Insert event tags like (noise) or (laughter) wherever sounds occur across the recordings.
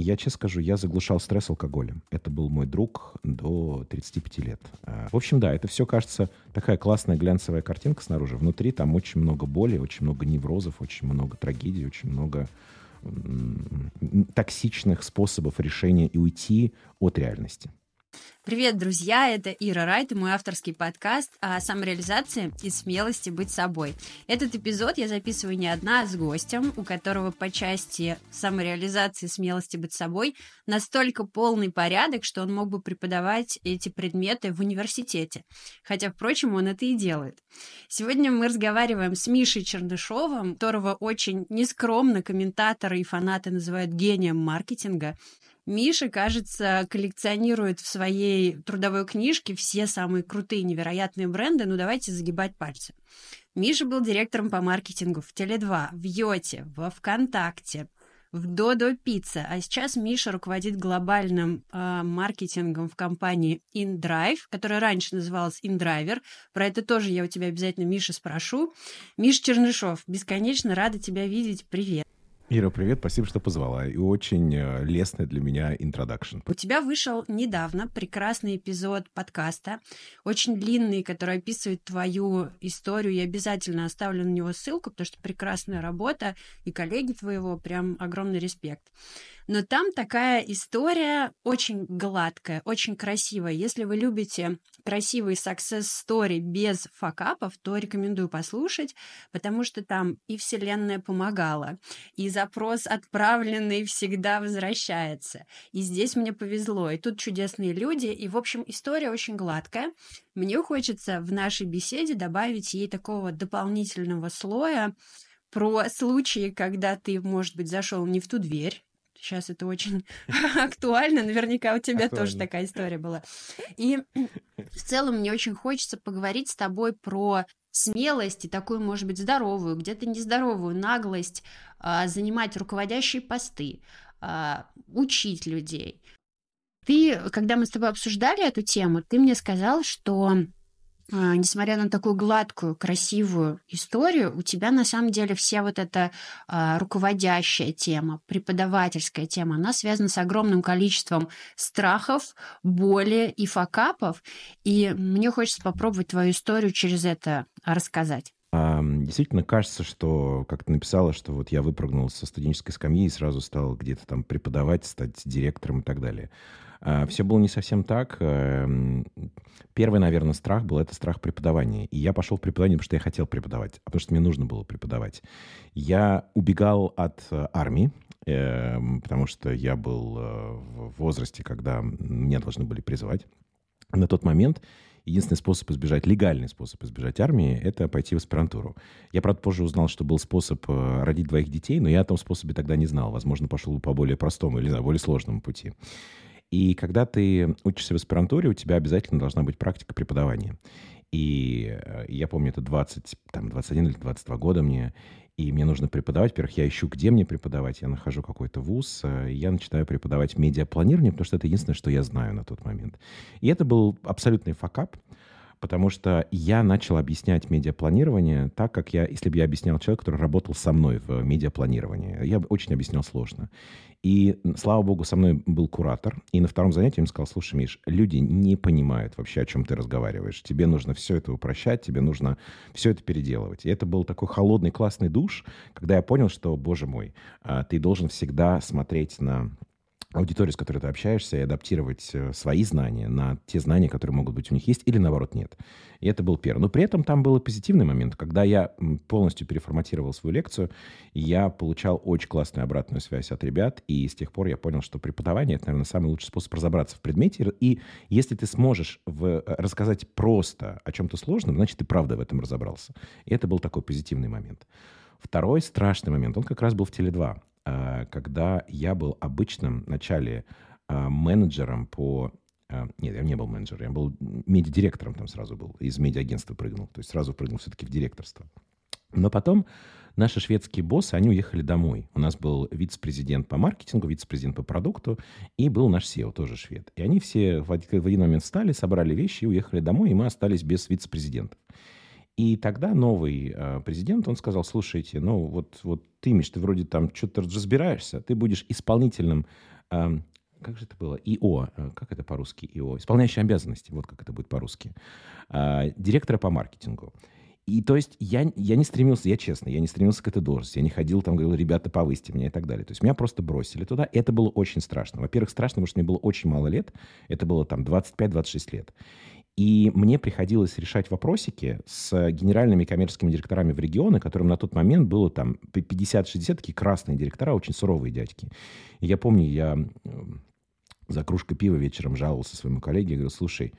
Я честно скажу, я заглушал стресс алкоголем. Это был мой друг до 35 лет. А, в общем, да, это все кажется такая классная глянцевая картинка снаружи. Внутри там очень много боли, очень много неврозов, очень много трагедий, очень много токсичных способов решения и уйти от реальности. Привет, друзья! Это Ира Райт и мой авторский подкаст о самореализации и смелости быть собой. Этот эпизод я записываю не одна, а с гостем, у которого по части самореализации и смелости быть собой настолько полный порядок, что он мог бы преподавать эти предметы в университете. Хотя, впрочем, он это и делает. Сегодня мы разговариваем с Мишей Чернышовым, которого очень нескромно комментаторы и фанаты называют гением маркетинга. Миша, кажется, коллекционирует в своей трудовой книжке все самые крутые, невероятные бренды. Ну, давайте загибать пальцы. Миша был директором по маркетингу в Теле2, в Йоте, во ВКонтакте, в Додо Пицца. А сейчас Миша руководит глобальным э, маркетингом в компании InDrive, которая раньше называлась InDriver. Про это тоже я у тебя обязательно, Миша, спрошу. Миша Чернышов, бесконечно рада тебя видеть. Привет. Ира, привет, спасибо, что позвала. И очень э, лестный для меня интродакшн. У тебя вышел недавно прекрасный эпизод подкаста, очень длинный, который описывает твою историю. Я обязательно оставлю на него ссылку, потому что прекрасная работа, и коллеги твоего, прям огромный респект. Но там такая история очень гладкая, очень красивая. Если вы любите красивые success story без факапов, то рекомендую послушать, потому что там и Вселенная помогала, и запрос отправленный всегда возвращается. И здесь мне повезло, и тут чудесные люди, и, в общем, история очень гладкая. Мне хочется в нашей беседе добавить ей такого дополнительного слоя, про случаи, когда ты, может быть, зашел не в ту дверь, Сейчас это очень (laughs) актуально. Наверняка у тебя актуально. тоже такая история была. И в целом мне очень хочется поговорить с тобой про смелость и такую, может быть, здоровую, где-то нездоровую наглость а, занимать руководящие посты, а, учить людей. Ты, когда мы с тобой обсуждали эту тему, ты мне сказал, что несмотря на такую гладкую, красивую историю, у тебя на самом деле вся вот эта а, руководящая тема, преподавательская тема, она связана с огромным количеством страхов, боли и факапов. И мне хочется попробовать твою историю через это рассказать. А, действительно кажется, что, как ты написала, что вот я выпрыгнул со студенческой скамьи и сразу стал где-то там преподавать, стать директором и так далее. А, Все было не совсем так. Эм, первый, наверное, страх был это страх преподавания. И я пошел в преподавание, потому что я хотел преподавать, а потому что мне нужно было преподавать. Я убегал от э, армии, эм, потому что я был э, в возрасте, когда меня должны были призывать. На тот момент единственный способ избежать, легальный способ избежать армии, это пойти в аспирантуру. Я, правда, позже узнал, что был способ э, родить двоих детей, но я о том способе тогда не знал. Возможно, пошел по более простому или, знаю, более сложному пути. И когда ты учишься в аспирантуре, у тебя обязательно должна быть практика преподавания. И э, я помню, это 20, там, 21 или 22 года мне, и мне нужно преподавать. Во-первых, я ищу, где мне преподавать. Я нахожу какой-то вуз, и я начинаю преподавать медиапланирование, потому что это единственное, что я знаю на тот момент. И это был абсолютный факап, потому что я начал объяснять медиапланирование так, как я, если бы я объяснял человеку, который работал со мной в медиапланировании. Я очень объяснял сложно. И, слава богу, со мной был куратор. И на втором занятии он сказал, слушай, Миш, люди не понимают вообще, о чем ты разговариваешь. Тебе нужно все это упрощать, тебе нужно все это переделывать. И это был такой холодный, классный душ, когда я понял, что, боже мой, а, ты должен всегда смотреть на аудиторию, с которой ты общаешься, и адаптировать э, свои знания на те знания, которые могут быть у них есть, или наоборот нет. И это был первый. Но при этом там был и позитивный момент, когда я полностью переформатировал свою лекцию, я получал очень классную обратную связь от ребят, и с тех пор я понял, что преподавание — это, наверное, самый лучший способ разобраться в предмете. И если ты сможешь в, э, рассказать просто о чем-то сложном, значит, ты правда в этом разобрался. И это был такой позитивный момент. Второй страшный момент, он как раз был в Теле2. Э, когда я был обычным вначале э, менеджером по... Э, нет, я не был менеджером, я был медиадиректором там сразу был, из медиагентства прыгнул, то есть сразу прыгнул все-таки в директорство. Но потом наши шведские боссы, они уехали домой. У нас был вице-президент по маркетингу, вице-президент по продукту, и был наш SEO, тоже швед. И они все в один момент встали, собрали вещи и уехали домой, и мы остались без вице-президентов. И тогда новый э, президент, он сказал, слушайте, ну вот, вот ты, Миш, ты вроде там что-то разбираешься, ты будешь исполнительным как же это было? ИО. Э, как это по-русски ИО? Исполняющие обязанности. Вот как это будет по-русски. А, директора по маркетингу. И то есть я, я не стремился, я честно, я не стремился к этой должности. Я не ходил там, говорил, ребята, повысьте меня и так далее. То есть меня просто бросили туда. Это было очень страшно. Во-первых, страшно, потому что мне было очень мало лет. Это было там 25-26 лет. И мне приходилось решать вопросики с генеральными коммерческими директорами в регионы, которым на тот момент было там 50-60, такие красные директора, очень суровые дядьки. И я помню, я за кружкой пива вечером жаловался своему коллеге, говорю, слушай,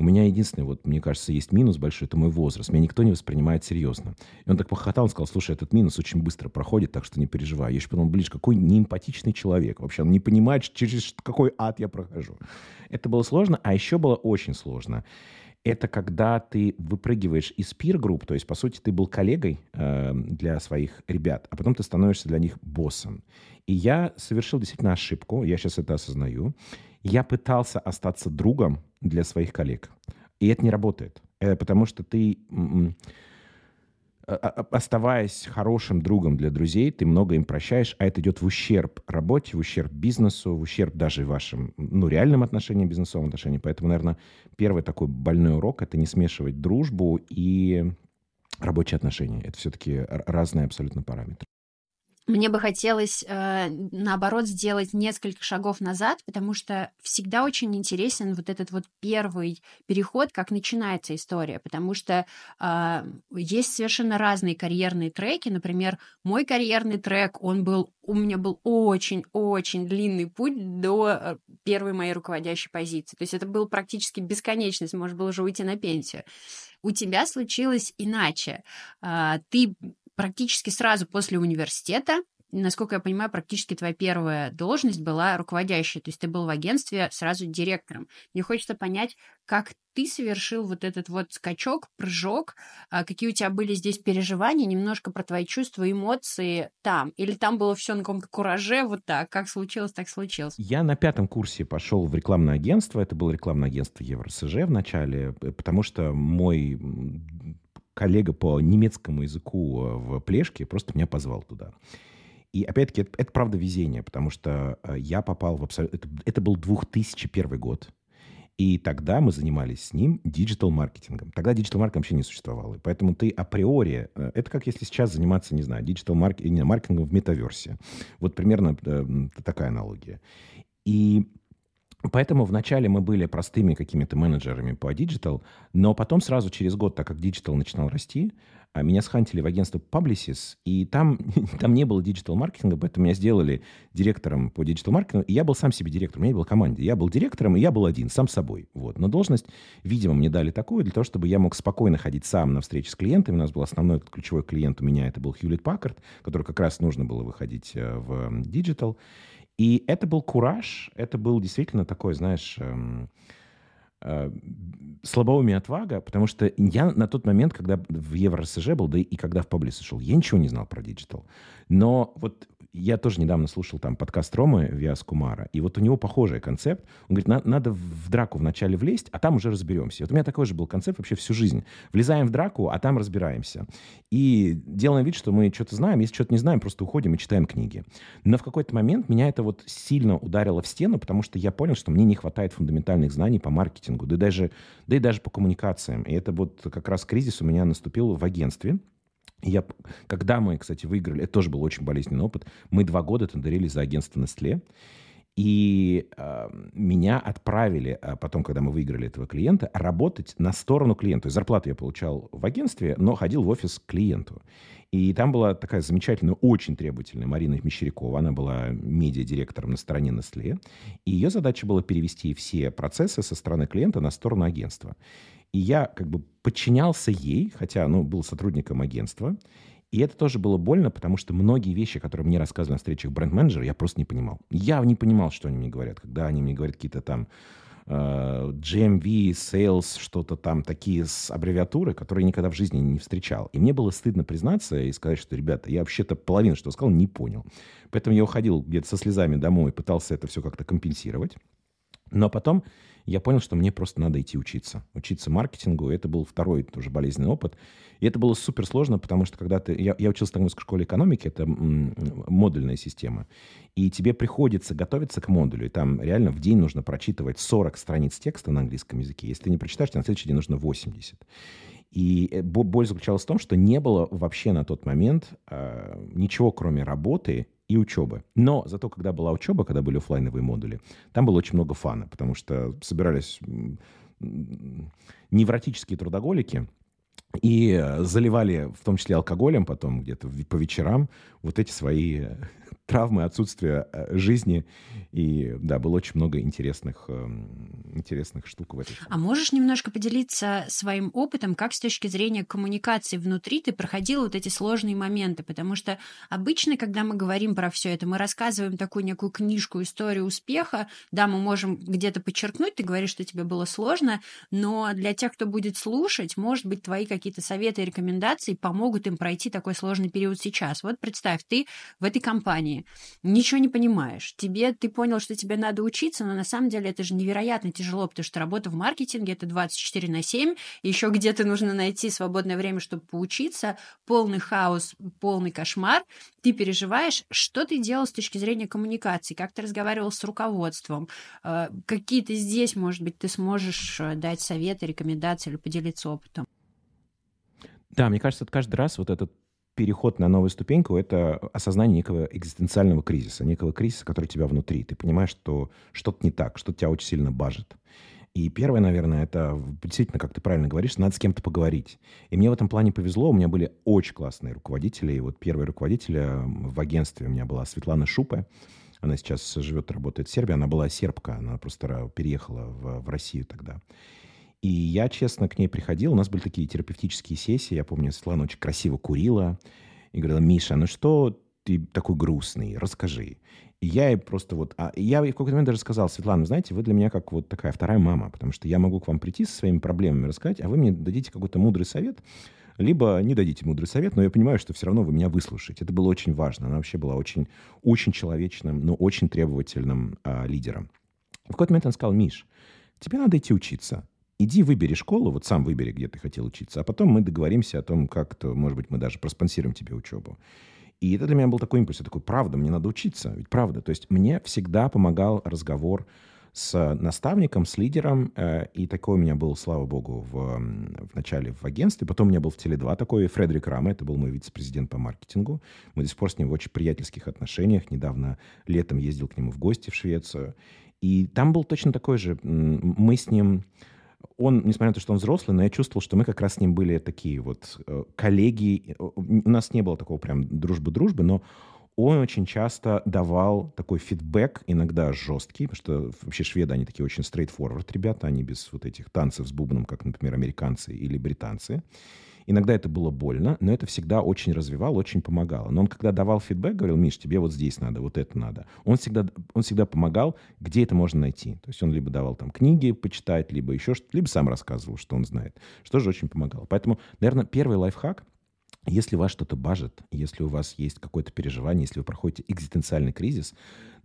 у меня единственный, вот, мне кажется, есть минус большой, это мой возраст. Меня никто не воспринимает серьезно. И он так похохотал, он сказал, слушай, этот минус очень быстро проходит, так что не переживай. Я еще подумал, блин, какой неэмпатичный человек. Вообще, он не понимает, через какой ад я прохожу. Это было сложно, а еще было очень сложно. Это когда ты выпрыгиваешь из пир-групп, то есть, по сути, ты был коллегой э, для своих ребят, а потом ты становишься для них боссом. И я совершил действительно ошибку, я сейчас это осознаю. Я пытался остаться другом для своих коллег. И это не работает. Это потому что ты, оставаясь хорошим другом для друзей, ты много им прощаешь, а это идет в ущерб работе, в ущерб бизнесу, в ущерб даже вашим ну, реальным отношениям, бизнесовым отношениям. Поэтому, наверное, первый такой больной урок — это не смешивать дружбу и рабочие отношения. Это все-таки разные абсолютно параметры. Мне бы хотелось, э, наоборот, сделать несколько шагов назад, потому что всегда очень интересен вот этот вот первый переход, как начинается история, потому что э, есть совершенно разные карьерные треки. Например, мой карьерный трек, он был, у меня был очень-очень длинный путь до э, первой моей руководящей позиции. То есть это был практически бесконечность, можно было уже уйти на пенсию. У тебя случилось иначе. Э, ты практически сразу после университета насколько я понимаю, практически твоя первая должность была руководящая, то есть ты был в агентстве сразу директором. Мне хочется понять, как ты совершил вот этот вот скачок, прыжок, а, какие у тебя были здесь переживания, немножко про твои чувства, эмоции там, или там было все на каком-то кураже, вот так, как случилось, так случилось. Я на пятом курсе пошел в рекламное агентство, это было рекламное агентство ЕвроСЖ в начале, потому что мой коллега по немецкому языку э, в Плешке просто меня позвал туда. И опять-таки, это, это правда везение, потому что э, я попал в абсолютно... Это, это был 2001 год. И тогда мы занимались с ним диджитал-маркетингом. Тогда диджитал-маркетинг вообще не существовало. поэтому ты априори... Э, это как если сейчас заниматься, не знаю, диджитал-маркетингом в метаверсе. Вот примерно такая аналогия. И Поэтому вначале мы были простыми какими-то менеджерами по диджитал, но потом сразу через год, так как диджитал начинал расти, а, меня схантили в агентство Publicis, и там, (laughs) там не было диджитал-маркетинга, поэтому меня сделали директором по диджитал-маркетингу, и я был сам себе директором, у меня не было команды. Я был директором, и я был один, сам собой. Вот. Но должность, видимо, мне дали такую, для того, чтобы я мог спокойно ходить сам на встречи с клиентами. У нас был основной ключевой клиент у меня, это был Hewlett Packard, который как раз нужно было выходить э, в диджитал. И это был кураж, это был действительно такой, знаешь, эм, э, слабоумие отвага, потому что я на тот момент, когда в ЕвроСЖ был, да и когда в Publicis шел, я ничего не знал про диджитал. Но вот я тоже недавно слушал там подкаст Ромы Виас Кумара, и вот у него похожий концепт. Он говорит, надо в драку вначале влезть, а там уже разберемся. Вот у меня такой же был концепт вообще всю жизнь. Влезаем в драку, а там разбираемся. И делаем вид, что мы что-то знаем, если что-то не знаем, просто уходим и читаем книги. Но в какой-то момент меня это вот сильно ударило в стену, потому что я понял, что мне не хватает фундаментальных знаний по маркетингу, да и даже, да и даже по коммуникациям. И это вот как раз кризис у меня наступил в агентстве. Я, когда мы, кстати, выиграли, это тоже был очень болезненный опыт, мы два года тендерились за агентство Nestle, и э, меня отправили э, потом, когда мы выиграли этого клиента, работать на сторону клиента. То есть зарплату я получал в агентстве, но ходил в офис к клиенту. И там была такая замечательная, очень требовательная Марина Мещерякова. Она была медиа-директором на стороне Nestle. И ее задача была перевести все процессы со стороны клиента на сторону агентства. И я как бы подчинялся ей, хотя, ну, был сотрудником агентства. И это тоже было больно, потому что многие вещи, которые мне рассказывали на встречах бренд-менеджера, я просто не понимал. Я не понимал, что они мне говорят, когда они мне говорят какие-то там uh, GMV, Sales, что-то там, такие с аббревиатуры, которые я никогда в жизни не встречал. И мне было стыдно признаться и сказать, что, ребята, я вообще-то половину, что сказал, не понял. Поэтому я уходил где-то со слезами домой, пытался это все как-то компенсировать. Но потом я понял, что мне просто надо идти учиться. Учиться маркетингу. Это был второй тоже болезненный опыт. И это было супер сложно, потому что когда ты... Я, я учился в Стокгольмской школе экономики, это модульная система. И тебе приходится готовиться к модулю. И там реально в день нужно прочитывать 40 страниц текста на английском языке. Если ты не прочитаешь, тебе на следующий день нужно 80. И э, боль заключалась в том, что не было вообще на тот момент э, ничего, кроме работы и учебы. Но зато, когда была учеба, когда были офлайновые модули, там было очень много фана, потому что собирались невротические трудоголики, и заливали в том числе алкоголем потом где-то по вечерам вот эти свои травмы, отсутствие э, жизни. И да, было очень много интересных, эм, интересных штук в этой. А можешь немножко поделиться своим опытом, как с точки зрения коммуникации внутри ты проходил вот эти сложные моменты? Потому что обычно, когда мы говорим про все это, мы рассказываем такую некую книжку, историю успеха. Да, мы можем где-то подчеркнуть, ты говоришь, что тебе было сложно, но для тех, кто будет слушать, может быть, твои какие-то советы и рекомендации помогут им пройти такой сложный период сейчас. Вот представь, ты в этой компании, ничего не понимаешь. Тебе, ты понял, что тебе надо учиться, но на самом деле это же невероятно тяжело, потому что работа в маркетинге — это 24 на 7, еще где-то нужно найти свободное время, чтобы поучиться, полный хаос, полный кошмар. Ты переживаешь, что ты делал с точки зрения коммуникации, как ты разговаривал с руководством, э, какие ты здесь, может быть, ты сможешь э, дать советы, рекомендации или поделиться опытом. Да, мне кажется, каждый раз вот этот переход на новую ступеньку — это осознание некого экзистенциального кризиса, некого кризиса, который у тебя внутри. Ты понимаешь, что что-то не так, что тебя очень сильно бажит. И первое, наверное, это действительно, как ты правильно говоришь, надо с кем-то поговорить. И мне в этом плане повезло. У меня были очень классные руководители. И вот первый руководитель в агентстве у меня была Светлана Шупе. Она сейчас живет, работает в Сербии. Она была сербка. Она просто переехала в, в Россию тогда. И я, честно, к ней приходил. У нас были такие терапевтические сессии. Я помню, Светлана очень красиво курила. И говорила, Миша, ну что ты такой грустный? Расскажи. И я ей просто вот... А я в какой-то момент даже сказал, Светлана, знаете, вы для меня как вот такая вторая мама, потому что я могу к вам прийти со своими проблемами рассказать, а вы мне дадите какой-то мудрый совет, либо не дадите мудрый совет, но я понимаю, что все равно вы меня выслушаете. Это было очень важно. Она вообще была очень, очень человечным, но очень требовательным а, лидером. В какой-то момент он сказал, Миш, тебе надо идти учиться иди выбери школу, вот сам выбери, где ты хотел учиться, а потом мы договоримся о том, как-то, может быть, мы даже проспонсируем тебе учебу. И это для меня был такой импульс. Я такой, правда, мне надо учиться. Ведь правда. То есть мне всегда помогал разговор с наставником, с лидером. Э, и такой у меня был, слава богу, в, в начале в агентстве. Потом у меня был в Теле2 такой Фредерик Рама. Это был мой вице-президент по маркетингу. Мы до сих пор с ним в очень приятельских отношениях. Недавно летом ездил к нему в гости в Швецию. И там был точно такой же. Мы с ним он, несмотря на то, что он взрослый, но я чувствовал, что мы как раз с ним были такие вот э, коллеги. У нас не было такого прям дружбы-дружбы, но он очень часто давал такой фидбэк, иногда жесткий, потому что вообще шведы, они такие очень straightforward ребята, они без вот этих танцев с бубном, как, например, американцы или британцы. Иногда это было больно, но это всегда очень развивало, очень помогало. Но он, когда давал фидбэк, говорил, Миш, тебе вот здесь надо, вот это надо. Он всегда, он всегда помогал, где это можно найти. То есть он либо давал там книги почитать, либо еще что-то, либо сам рассказывал, что он знает. Что же очень помогало. Поэтому, наверное, первый лайфхак – если вас что-то бажит, если у вас есть какое-то переживание, если вы проходите экзистенциальный кризис,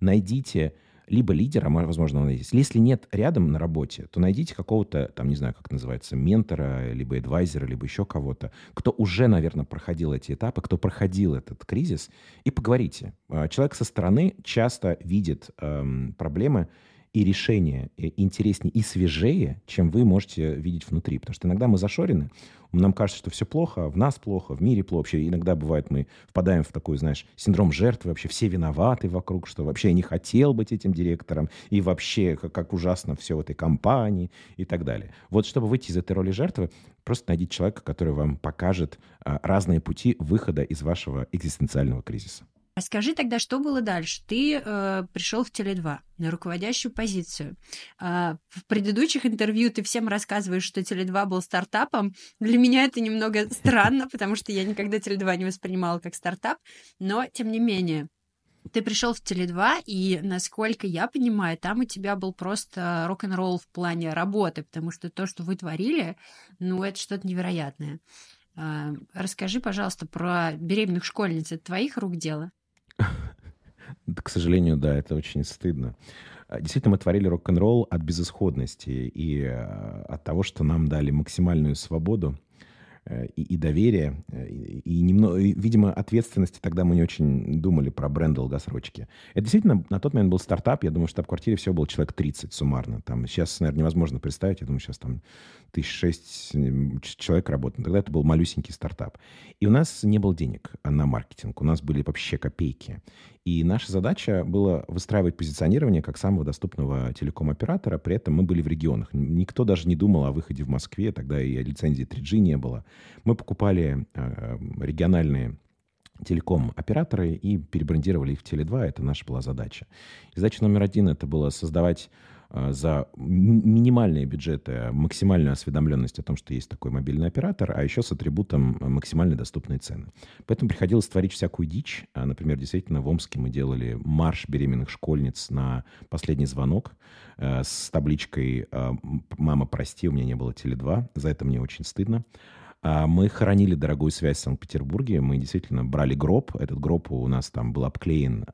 найдите либо лидера, возможно, он есть. Если нет рядом на работе, то найдите какого-то, там, не знаю, как называется, ментора, либо адвайзера, либо еще кого-то, кто уже, наверное, проходил эти этапы, кто проходил этот кризис, и поговорите. А, человек со стороны часто видит эм, проблемы и решения интереснее и свежее, чем вы можете видеть внутри. Потому что иногда мы зашорены, нам кажется, что все плохо, в нас плохо, в мире плохо. Вообще иногда бывает, мы впадаем в такой, знаешь, синдром жертвы, вообще все виноваты вокруг, что вообще я не хотел быть этим директором, и вообще как, как ужасно все в этой компании и так далее. Вот чтобы выйти из этой роли жертвы, просто найдите человека, который вам покажет а, разные пути выхода из вашего экзистенциального кризиса. Расскажи тогда, что было дальше. Ты э, пришел в Теле2 на руководящую позицию. Э, в предыдущих интервью ты всем рассказываешь, что Теле2 был стартапом. Для меня это немного (laughs) странно, потому что я никогда Теле2 не воспринимала как стартап, но тем не менее. Ты пришел в Теле2, и, насколько я понимаю, там у тебя был просто рок-н-ролл в плане работы, потому что то, что вы творили, ну, это что-то невероятное. Э, расскажи, пожалуйста, про беременных школьниц. Это твоих рук дело? К сожалению, да, это очень стыдно. э, действительно мы творили рок-н-ролл от безысходности и э, от того, что нам дали максимальную свободу и, и доверие, э, и, и, немного, и, видимо, ответственности тогда мы не очень думали про бренд долгосрочки. Это действительно на тот момент был стартап. Я думаю, что в квартире всего было человек 30 суммарно. Там сейчас, наверное, невозможно представить. Я думаю, сейчас там тысяч шесть человек работает. Тогда это был малюсенький стартап. И у нас не было денег на маркетинг. У нас были вообще копейки. И наша задача была выстраивать позиционирование как самого доступного телеком-оператора. При этом мы были в регионах. Никто даже не думал о выходе в Москве. Тогда и лицензии 3G не было. Мы покупали э, региональные телеком-операторы и перебрендировали их в Теле2. Это наша была задача. И задача номер один — это было создавать а, за минимальные бюджеты максимальную осведомленность о том, что есть такой мобильный оператор, а еще с атрибутом максимально доступные цены. Поэтому приходилось творить всякую дичь. А, например, действительно, в Омске мы делали марш беременных школьниц на последний звонок э, с табличкой «Мама, прости, у меня не было Теле2». За это мне очень стыдно. А, мы хоронили дорогую связь в Санкт-Петербурге. Мы действительно брали гроб. Этот гроб у нас там был обклеен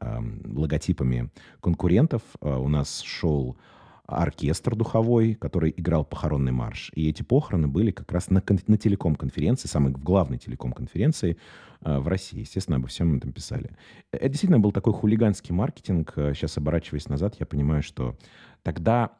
логотипами конкурентов. У нас шел оркестр духовой, который играл похоронный марш. И эти похороны были как раз на, на телеком-конференции, самой главной телеком-конференции э, в России. Естественно, обо всем этом писали. Это действительно был такой хулиганский маркетинг. Сейчас, оборачиваясь назад, я понимаю, что тогда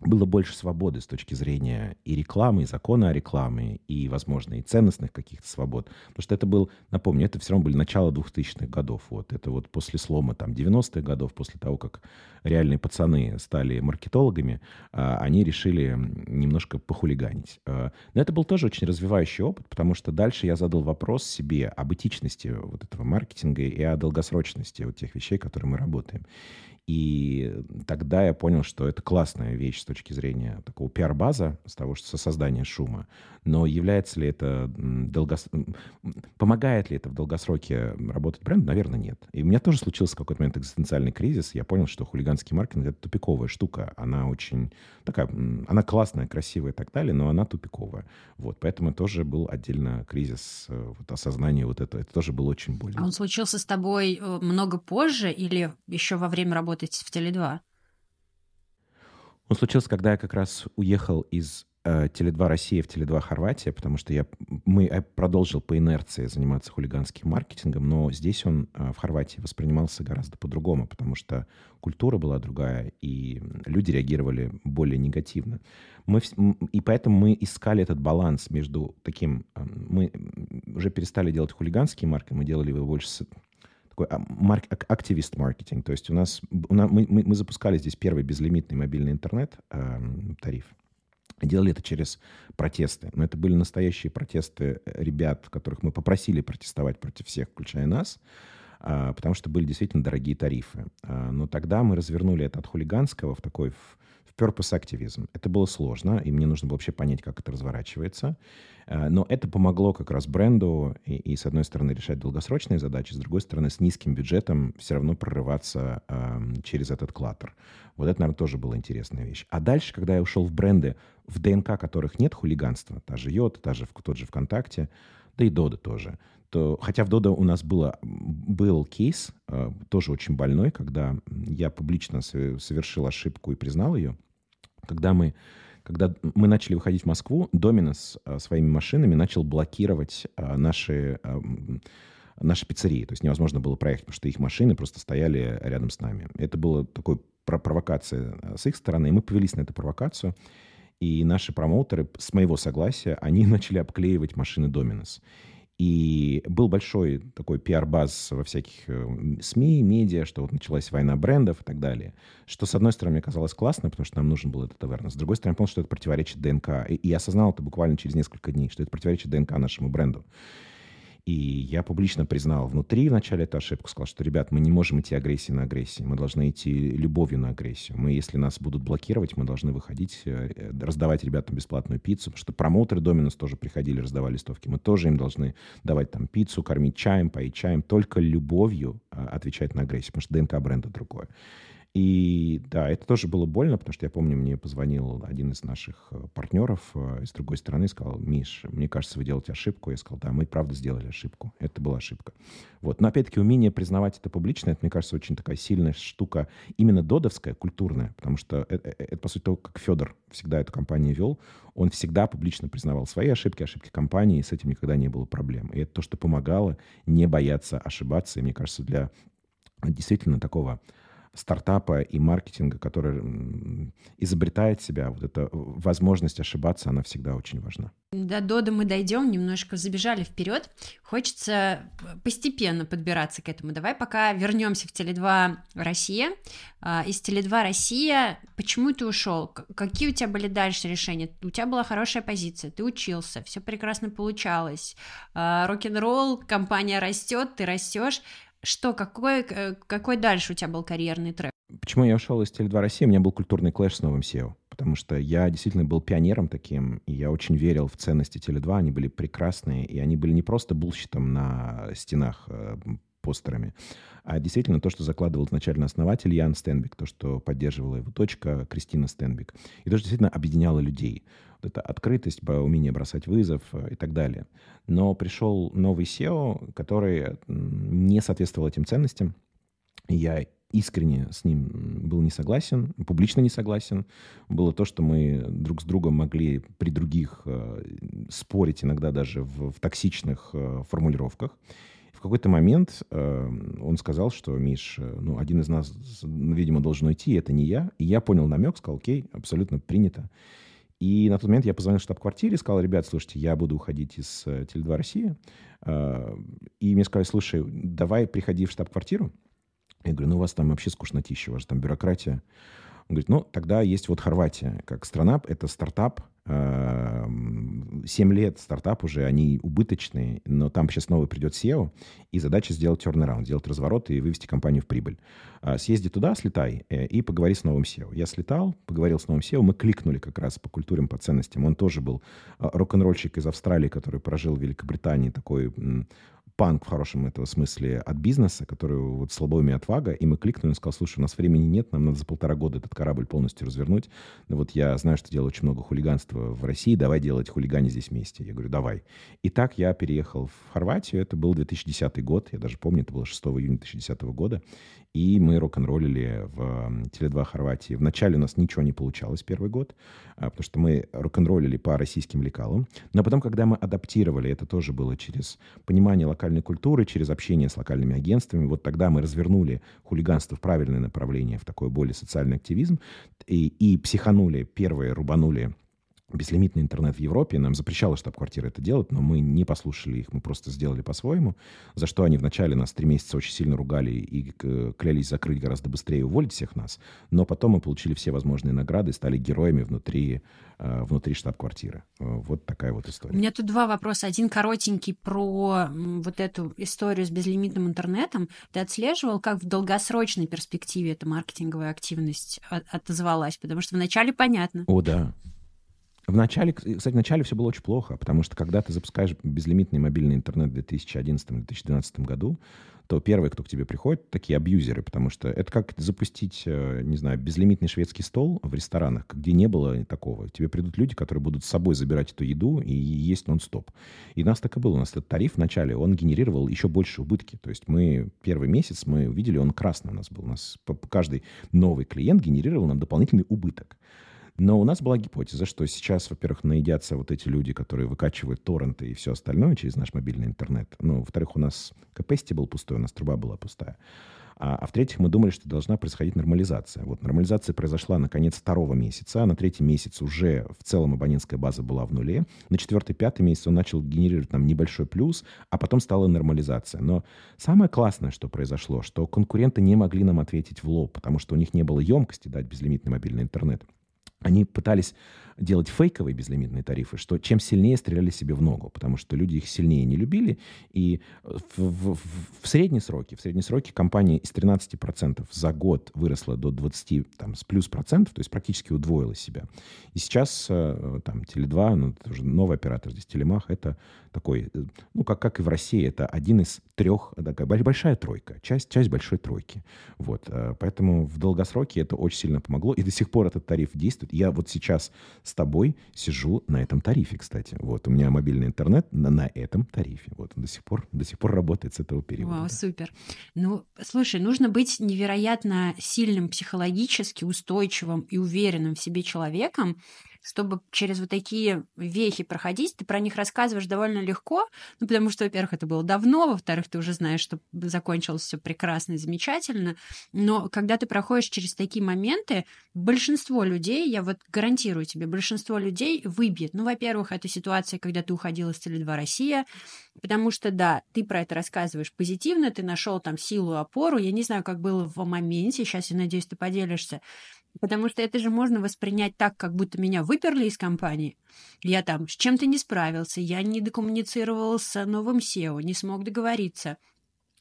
было больше свободы с точки зрения и рекламы, и закона о рекламе, и, возможно, и ценностных каких-то свобод. Потому что это был, напомню, это все равно были начало 2000-х годов. Вот. Это вот после слома там 90-х годов, после того, как реальные пацаны стали маркетологами, а, они решили немножко похулиганить. А, но это был тоже очень развивающий опыт, потому что дальше я задал вопрос себе об этичности вот этого маркетинга и о долгосрочности вот тех вещей, которые мы работаем. И тогда я понял, что это классная вещь с точки зрения такого пиар-база, с того, что со создания шума. Но является ли это долгос... Помогает ли это в долгосроке работать бренд? Наверное, нет. И у меня тоже случился какой-то момент экзистенциальный кризис. Я понял, что хулиганский маркетинг — это тупиковая штука. Она очень такая... Она классная, красивая и так далее, но она тупиковая. Вот. Поэтому тоже был отдельно кризис э, вот, осознания вот этого. Это тоже было очень больно. А он случился с тобой э, много позже или еще во время работы работать в Теле2? Он случился, когда я как раз уехал из э, Теле2 Россия в Теле2 Хорватия, потому что я, мы, я продолжил по инерции заниматься хулиганским маркетингом, но здесь он э, в Хорватии воспринимался гораздо по-другому, потому что культура была другая, и люди реагировали более негативно. Мы, и поэтому мы искали этот баланс между таким... Э, мы уже перестали делать хулиганский маркетинг, мы делали его больше такой а, марк, активист маркетинг. То есть у нас, у нас мы, мы, мы запускали здесь первый безлимитный мобильный интернет э, тариф. Делали это через протесты. Но это были настоящие протесты ребят, которых мы попросили протестовать против всех, включая нас, э, потому что были действительно дорогие тарифы. Э, но тогда мы развернули это от хулиганского в такой в purpose activism. Это было сложно, и мне нужно было вообще понять, как это разворачивается. Э, но это помогло как раз бренду и, и, с одной стороны, решать долгосрочные задачи, с другой стороны, с низким бюджетом все равно прорываться э, через этот клаттер. Вот это, наверное, тоже была интересная вещь. А дальше, когда я ушел в бренды, в ДНК которых нет хулиганства, та же Йота, та же, тот же ВКонтакте, да и Дода тоже, то, хотя в Дода у нас было, был кейс, э, тоже очень больной, когда я публично совершил ошибку и признал ее, когда мы когда мы начали выходить в Москву, Доминос а, своими машинами начал блокировать а, наши, а, наши пиццерии. То есть невозможно было проехать, потому что их машины просто стояли рядом с нами. Это была такой провокация с их стороны, и мы повелись на эту провокацию. И наши промоутеры, с моего согласия, они (laughs) начали обклеивать машины Доминос. И был большой такой пиар-баз во всяких э, СМИ, медиа, что вот началась война брендов и так далее. Что, с одной стороны, мне казалось классно, потому что нам нужен был этот awareness. С другой стороны, я понял, что это противоречит ДНК. И, и я осознал это буквально через несколько дней, что это противоречит ДНК нашему бренду. И я публично признал внутри в начале эту ошибку, сказал, что, ребят, мы не можем идти агрессии на агрессию, мы должны идти любовью на агрессию. Мы, если нас будут блокировать, мы должны выходить, э, раздавать ребятам бесплатную пиццу, потому что промоутеры Доминос тоже приходили, раздавали листовки. Мы тоже им должны давать там пиццу, кормить чаем, поить чаем, только любовью а, отвечать на агрессию, потому что ДНК бренда другое. И да, это тоже было больно, потому что я помню, мне позвонил один из наших э, партнеров э, с другой стороны и сказал, Миш, мне кажется, вы делаете ошибку. Я сказал, да, мы правда сделали ошибку. Это была ошибка. Вот. Но опять-таки умение признавать это публично, это, мне кажется, очень такая сильная штука, именно додовская, культурная, потому что это, это, это по сути, то, как Федор всегда эту компанию вел, он всегда публично признавал свои ошибки, ошибки компании, и с этим никогда не было проблем. И это то, что помогало не бояться ошибаться. И мне кажется, для действительно такого стартапа и маркетинга, который изобретает себя, вот эта возможность ошибаться, она всегда очень важна. До Дода мы дойдем, немножко забежали вперед. Хочется постепенно подбираться к этому. Давай пока вернемся в Теле2 Россия. А, из Теле2 Россия, почему ты ушел? Какие у тебя были дальше решения? У тебя была хорошая позиция, ты учился, все прекрасно получалось. А, рок-н-ролл, компания растет, ты растешь. Что, какой, э, какой дальше у тебя был карьерный трек? Почему я ушел из Теле2 России? У меня был культурный clash с новым CEO. Потому что я действительно был пионером таким, и я очень верил в ценности Теле2. Они были прекрасные, и они были не просто bullshit ом на стенах э, постерами, а действительно то, что закладывал изначально основатель Ян Стенбик, то, что поддерживала его дочка Кристина Стенбик, и то, что действительно объединяло людей вот эта открытость, умение бросать вызов э, и так далее. Но пришел новый SEO, который не соответствовал этим ценностям. Я искренне с ним был не согласен, публично не согласен. Было то, что мы друг с другом могли при других э, спорить иногда даже в, в токсичных э, формулировках. В какой-то момент э, он сказал, что, Миш, э, ну, один из нас, видимо, должен уйти, это не я. И я понял намек, сказал, окей, абсолютно принято. И на тот момент я позвонил в штаб-квартире, сказал, ребят, слушайте, я буду уходить из э, Теле2 России. Э, и мне сказали, слушай, давай приходи в штаб-квартиру. Я говорю, ну у вас там вообще скучнотища, у вас там бюрократия. Он говорит, ну, тогда есть вот Хорватия как страна, это стартап, 7 эм, лет стартап уже, они убыточные, но там сейчас новый придет SEO, и задача сделать turnaround, сделать разворот и вывести компанию в прибыль. А, съезди туда, слетай э, и поговори с новым SEO. Я слетал, поговорил с новым SEO, мы кликнули как раз по культурам, по ценностям. Он тоже был а, рок-н-ролльщик из Австралии, который прожил в Великобритании, такой панк в хорошем этого смысле от бизнеса, который вот слабоумие отвага, и мы кликнули, он сказал, слушай, у нас времени нет, нам надо за полтора года этот корабль полностью развернуть. Ну вот я знаю, что делаю очень много хулиганства в России, давай делать хулигане здесь вместе. Я говорю, давай. И так я переехал в Хорватию, это был 2010 год, я даже помню, это было 6 июня 2010 года, и мы рок-н-роллили в Теле2 Хорватии. Вначале у нас ничего не получалось первый год, а, потому что мы рок-н-роллили по российским лекалам. Но потом, когда мы адаптировали, это тоже было через понимание локальной культуры, через общение с локальными агентствами, вот тогда мы развернули хулиганство в правильное направление, в такой более социальный активизм, и, и психанули, первые рубанули безлимитный интернет в Европе. Нам запрещала штаб-квартира это делать, но мы не послушали их, мы просто сделали по-своему, за что они вначале нас три месяца очень сильно ругали и клялись закрыть гораздо быстрее и уволить всех нас. Но потом мы получили все возможные награды и стали героями внутри, э, внутри штаб-квартиры. Э, вот такая вот история. У меня тут два вопроса. Один коротенький про вот эту историю с безлимитным интернетом. Ты отслеживал, как в долгосрочной перспективе эта маркетинговая активность отозвалась? Потому что вначале понятно. О, да. В начале, кстати, в начале все было очень плохо, потому что когда ты запускаешь безлимитный мобильный интернет в 2011-2012 году, то первые, кто к тебе приходит, такие абьюзеры, потому что это как запустить, э, не знаю, безлимитный шведский стол в ресторанах, где не было такого. Тебе придут люди, которые будут с собой забирать эту еду и есть нон-стоп. И у нас так и было. У нас этот тариф вначале, он генерировал еще больше убытки. То есть мы первый месяц мы увидели, он красный у нас был. У нас каждый новый клиент генерировал нам дополнительный убыток. Но у нас была гипотеза, что сейчас, во-первых, наедятся вот эти люди, которые выкачивают торренты и все остальное через наш мобильный интернет. Ну, во-вторых, у нас capacity был пустой, у нас труба была пустая. А, а в-третьих, мы думали, что должна происходить нормализация. Вот нормализация произошла на конец второго месяца, а на третий месяц уже в целом абонентская база была в нуле. На четвертый-пятый месяц он начал генерировать нам небольшой плюс, а потом стала нормализация. Но самое классное, что произошло, что конкуренты не могли нам ответить в лоб, потому что у них не было емкости дать безлимитный мобильный интернет. Они пытались делать фейковые безлимитные тарифы, что чем сильнее стреляли себе в ногу, потому что люди их сильнее не любили. И в, в, в, в средние сроки, в средние сроки компания из 13% за год выросла до 20 там, с плюс процентов, то есть практически удвоила себя. И сейчас э, там Теле2, ну, это уже новый оператор здесь, Телемах, это такой, э, ну, как, как и в России, это один из трех, такая большая тройка, часть, часть большой тройки. Вот, э, поэтому в долгосроке это очень сильно помогло, и до сих пор этот тариф действует. Я вот сейчас с тобой сижу на этом тарифе, кстати. Вот, у меня мобильный интернет на, на этом тарифе. Вот, он до сих пор, до сих пор работает с этого периода. Вау, супер. Ну, слушай, нужно быть невероятно сильным психологически, устойчивым и уверенным в себе человеком, чтобы через вот такие вехи проходить, ты про них рассказываешь довольно легко, ну, потому что, во-первых, это было давно, во-вторых, ты уже знаешь, что закончилось все прекрасно и замечательно, но когда ты проходишь через такие моменты, большинство людей, я вот гарантирую тебе, большинство людей выбьет. Ну, во-первых, это ситуация, когда ты уходил из Теле2 Россия, потому что, да, ты про это рассказываешь позитивно, ты нашел там силу, опору, я не знаю, как было в моменте, сейчас, я надеюсь, ты поделишься, Потому что это же можно воспринять так, как будто меня выперли из компании. Я там с чем-то не справился, я не докоммуницировал с новым SEO, не смог договориться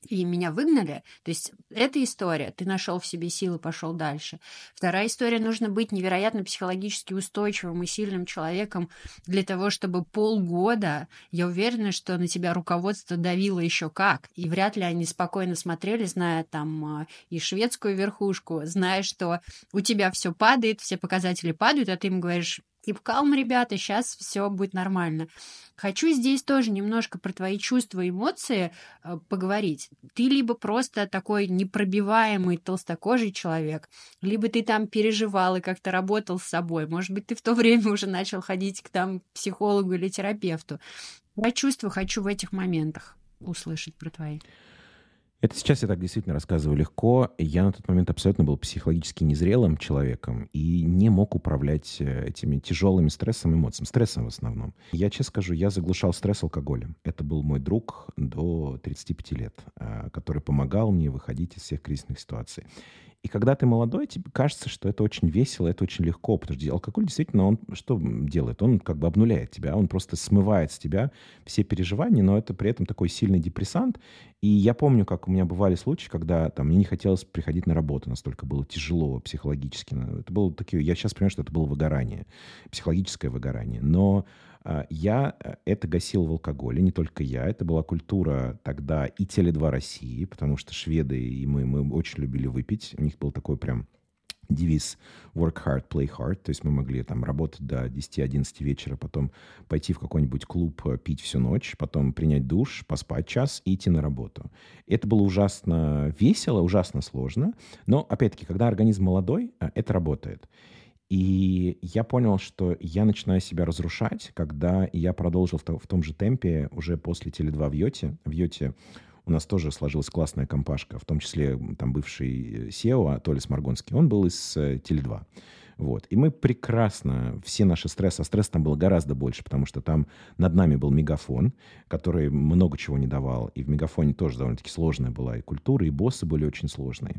и меня выгнали. То есть эта история, ты нашел в себе силы, пошел дальше. Вторая история, нужно быть невероятно психологически устойчивым и сильным человеком для того, чтобы полгода, я уверена, что на тебя руководство давило еще как, и вряд ли они спокойно смотрели, зная там а, и шведскую верхушку, зная, что у тебя все падает, все показатели падают, а ты им говоришь, keep calm, ребята, сейчас все будет нормально. Хочу здесь тоже немножко про твои чувства и эмоции э, поговорить. Ты либо просто такой непробиваемый толстокожий человек, либо ты там переживал и как-то работал с собой. Может быть, ты в то (laughs) время уже начал ходить к там психологу или терапевту. Про чувства хочу в этих моментах услышать про твои. Это сейчас я так действительно рассказываю легко. Я на тот момент абсолютно был психологически незрелым человеком и не мог управлять э, этими тяжелыми стрессом, эмоциями. Стрессом в основном. Я честно скажу, я заглушал стресс алкоголем. Это был мой друг до 35 лет, э, который помогал мне выходить из всех кризисных ситуаций. И когда ты молодой, тебе кажется, что это очень весело, это очень легко, потому что алкоголь действительно, он что делает? Он как бы обнуляет тебя, он просто смывает с тебя все переживания, но это при этом такой сильный депрессант. И я помню, как у меня бывали случаи, когда там, мне не хотелось приходить на работу, настолько было тяжело психологически. Это было такие, я сейчас понимаю, что это было выгорание, психологическое выгорание. Но я э, это гасил в алкоголе, не только я. Это была культура тогда и Теле2 России, потому что шведы и мы, мы очень любили выпить. У них был такой прям девиз work hard, play hard. То есть мы могли там работать до 10-11 вечера, потом пойти в какой-нибудь клуб, э, пить всю ночь, потом принять душ, поспать час и идти на работу. Это было ужасно весело, ужасно сложно. Но, опять-таки, когда организм молодой, э, это работает. И я понял, что я начинаю себя разрушать, когда я продолжил в, то, в том же темпе уже после Теле2 в Йоте. В Йоте у нас тоже сложилась классная компашка, в том числе там бывший SEO Толя Сморгонский. Он был из э, Теле2. Вот. И мы прекрасно, все наши стрессы, а стресс там было гораздо больше, потому что там над нами был мегафон, который много чего не давал. И в мегафоне тоже довольно-таки сложная была и культура, и боссы были очень сложные.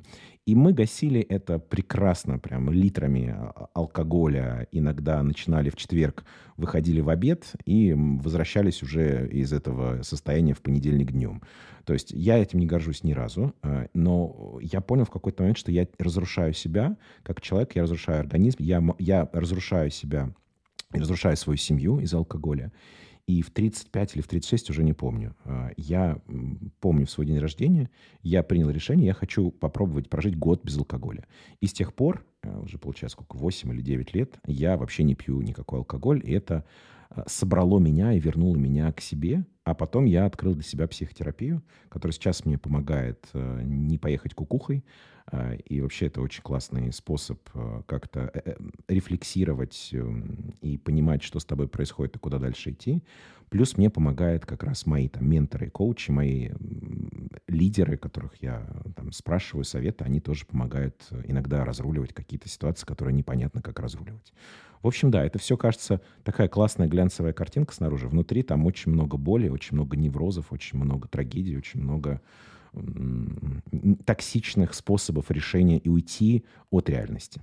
И мы гасили это прекрасно, прям литрами а, алкоголя. Иногда начинали в четверг, выходили в обед и возвращались уже из этого состояния в понедельник днем. То есть я этим не горжусь ни разу, э, но я понял в какой-то момент, что я разрушаю себя как человек, я разрушаю организм, я, я разрушаю себя, разрушаю свою семью из-за алкоголя. И в 35 или в 36, уже не помню, э, я помню в свой день рождения, я принял решение, я хочу попробовать прожить год без алкоголя. И с тех пор, э, уже получается сколько, 8 или 9 лет, я вообще не пью никакой алкоголь, и это собрало меня и вернуло меня к себе, а потом я открыл для себя психотерапию, которая сейчас мне помогает э, не поехать кукухой. Э, и вообще это очень классный способ э, как-то рефлексировать эм, и понимать, что с тобой происходит и куда дальше идти. Плюс мне помогает как раз мои там менторы, коучи, мои лидеры, которых я там спрашиваю советы, они тоже помогают иногда разруливать какие-то ситуации, которые непонятно, как разруливать. В общем, да, это все кажется такая классная глянцевая картинка снаружи. Внутри там очень много боли, очень много неврозов, очень много трагедий, очень много токсичных способов решения и уйти от реальности.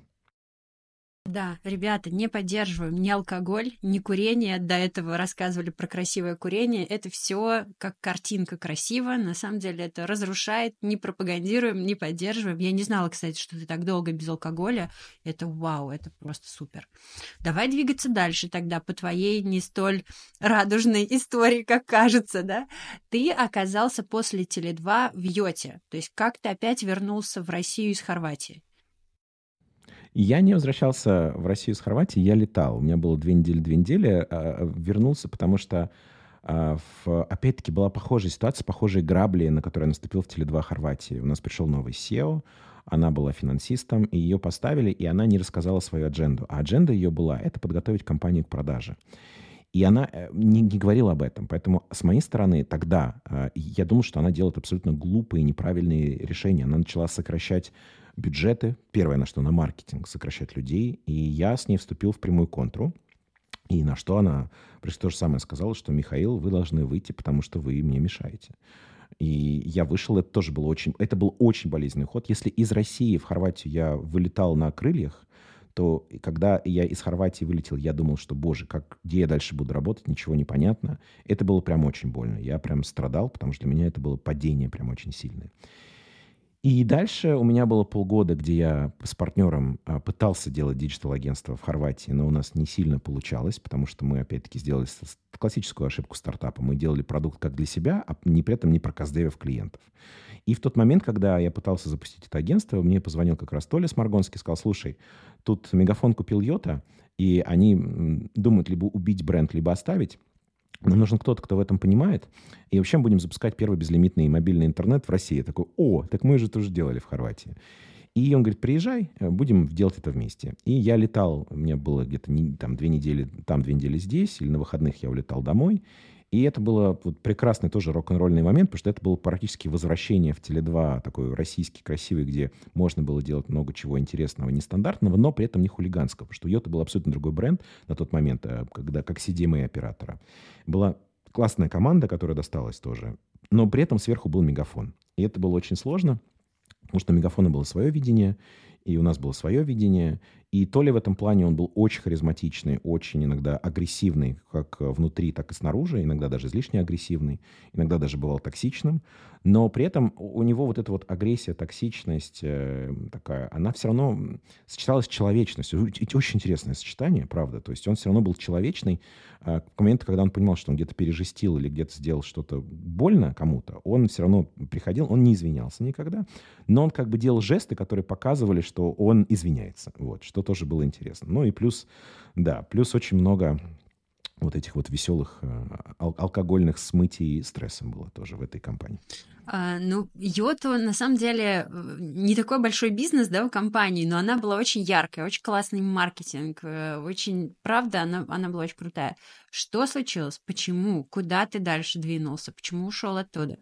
Да, ребята, не поддерживаем ни алкоголь, ни курение. До этого рассказывали про красивое курение. Это все как картинка красиво. На самом деле это разрушает. Не пропагандируем, не поддерживаем. Я не знала, кстати, что ты так долго без алкоголя. Это вау, это просто супер. Давай двигаться дальше тогда по твоей не столь радужной истории, как кажется, да? Ты оказался после Теле2 в Йоте. То есть как ты опять вернулся в Россию из Хорватии? Я не возвращался в Россию с Хорватии, я летал. У меня было две недели, две недели. А, вернулся, потому что а, в, опять-таки была похожая ситуация, похожие грабли, на которые наступил в Теле2 Хорватии. У нас пришел новый SEO, она была финансистом, и ее поставили, и она не рассказала свою адженду. А адженда ее была — это подготовить компанию к продаже. И она э, не, не говорила об этом. Поэтому с моей стороны тогда э, я думал, что она делает абсолютно глупые, неправильные решения. Она начала сокращать бюджеты. Первое, на что на маркетинг, сокращать людей. И я с ней вступил в прямую контру. И на что она, прежде то же самое сказала, что Михаил, вы должны выйти, потому что вы мне мешаете. И я вышел, это тоже было очень, это был очень болезненный ход. Если из России в Хорватию я вылетал на крыльях, то когда я из Хорватии вылетел, я думал, что, боже, как, где я дальше буду работать, ничего не понятно. Это было прям очень больно. Я прям страдал, потому что для меня это было падение прям очень сильное. И дальше у меня было полгода, где я с партнером а, пытался делать диджитал-агентство в Хорватии, но у нас не сильно получалось, потому что мы, опять-таки, сделали классическую ошибку стартапа. Мы делали продукт как для себя, а не при этом не прокастдевив клиентов. И в тот момент, когда я пытался запустить это агентство, мне позвонил как раз Толя Сморгонский, сказал, слушай, тут Мегафон купил Йота, и они думают либо убить бренд, либо оставить. Нам нужен кто-то, кто в этом понимает. И вообще мы будем запускать первый безлимитный мобильный интернет в России. Я такой, о, так мы же тоже делали в Хорватии. И он говорит, приезжай, э, будем делать это вместе. И я летал, у меня было где-то там две недели там, две недели здесь, или на выходных я улетал домой. И это было вот прекрасный тоже рок-н-ролльный момент, потому что это было практически возвращение в Теле2, такой российский, красивый, где можно было делать много чего интересного, нестандартного, но при этом не хулиганского, потому что Йота был абсолютно другой бренд на тот момент, э, когда как CDMA оператора. Была классная команда, которая досталась тоже, но при этом сверху был мегафон. И это было очень сложно, потому что у мегафона было свое видение, и у нас было свое видение, и то ли в этом плане он был очень харизматичный, очень иногда агрессивный, как внутри, так и снаружи, иногда даже излишне агрессивный, иногда даже бывал токсичным, но при этом у него вот эта вот агрессия, токсичность э, такая, она все равно сочеталась с человечностью. Очень интересное сочетание, правда. То есть он все равно был человечный. А к моменту, когда он понимал, что он где-то пережестил или где-то сделал что-то больно кому-то, он все равно приходил, он не извинялся никогда, но он как бы делал жесты, которые показывали, что он извиняется. Вот, что тоже было интересно. Ну и плюс, да, плюс очень много вот этих вот веселых э, ал- алкогольных смытий стрессом было тоже в этой компании. А, ну, Йоту на самом деле не такой большой бизнес, да, в компании, но она была очень яркая, очень классный маркетинг, э, очень, правда, она, она была очень крутая. Что случилось? Почему? Куда ты дальше двинулся? Почему ушел оттуда?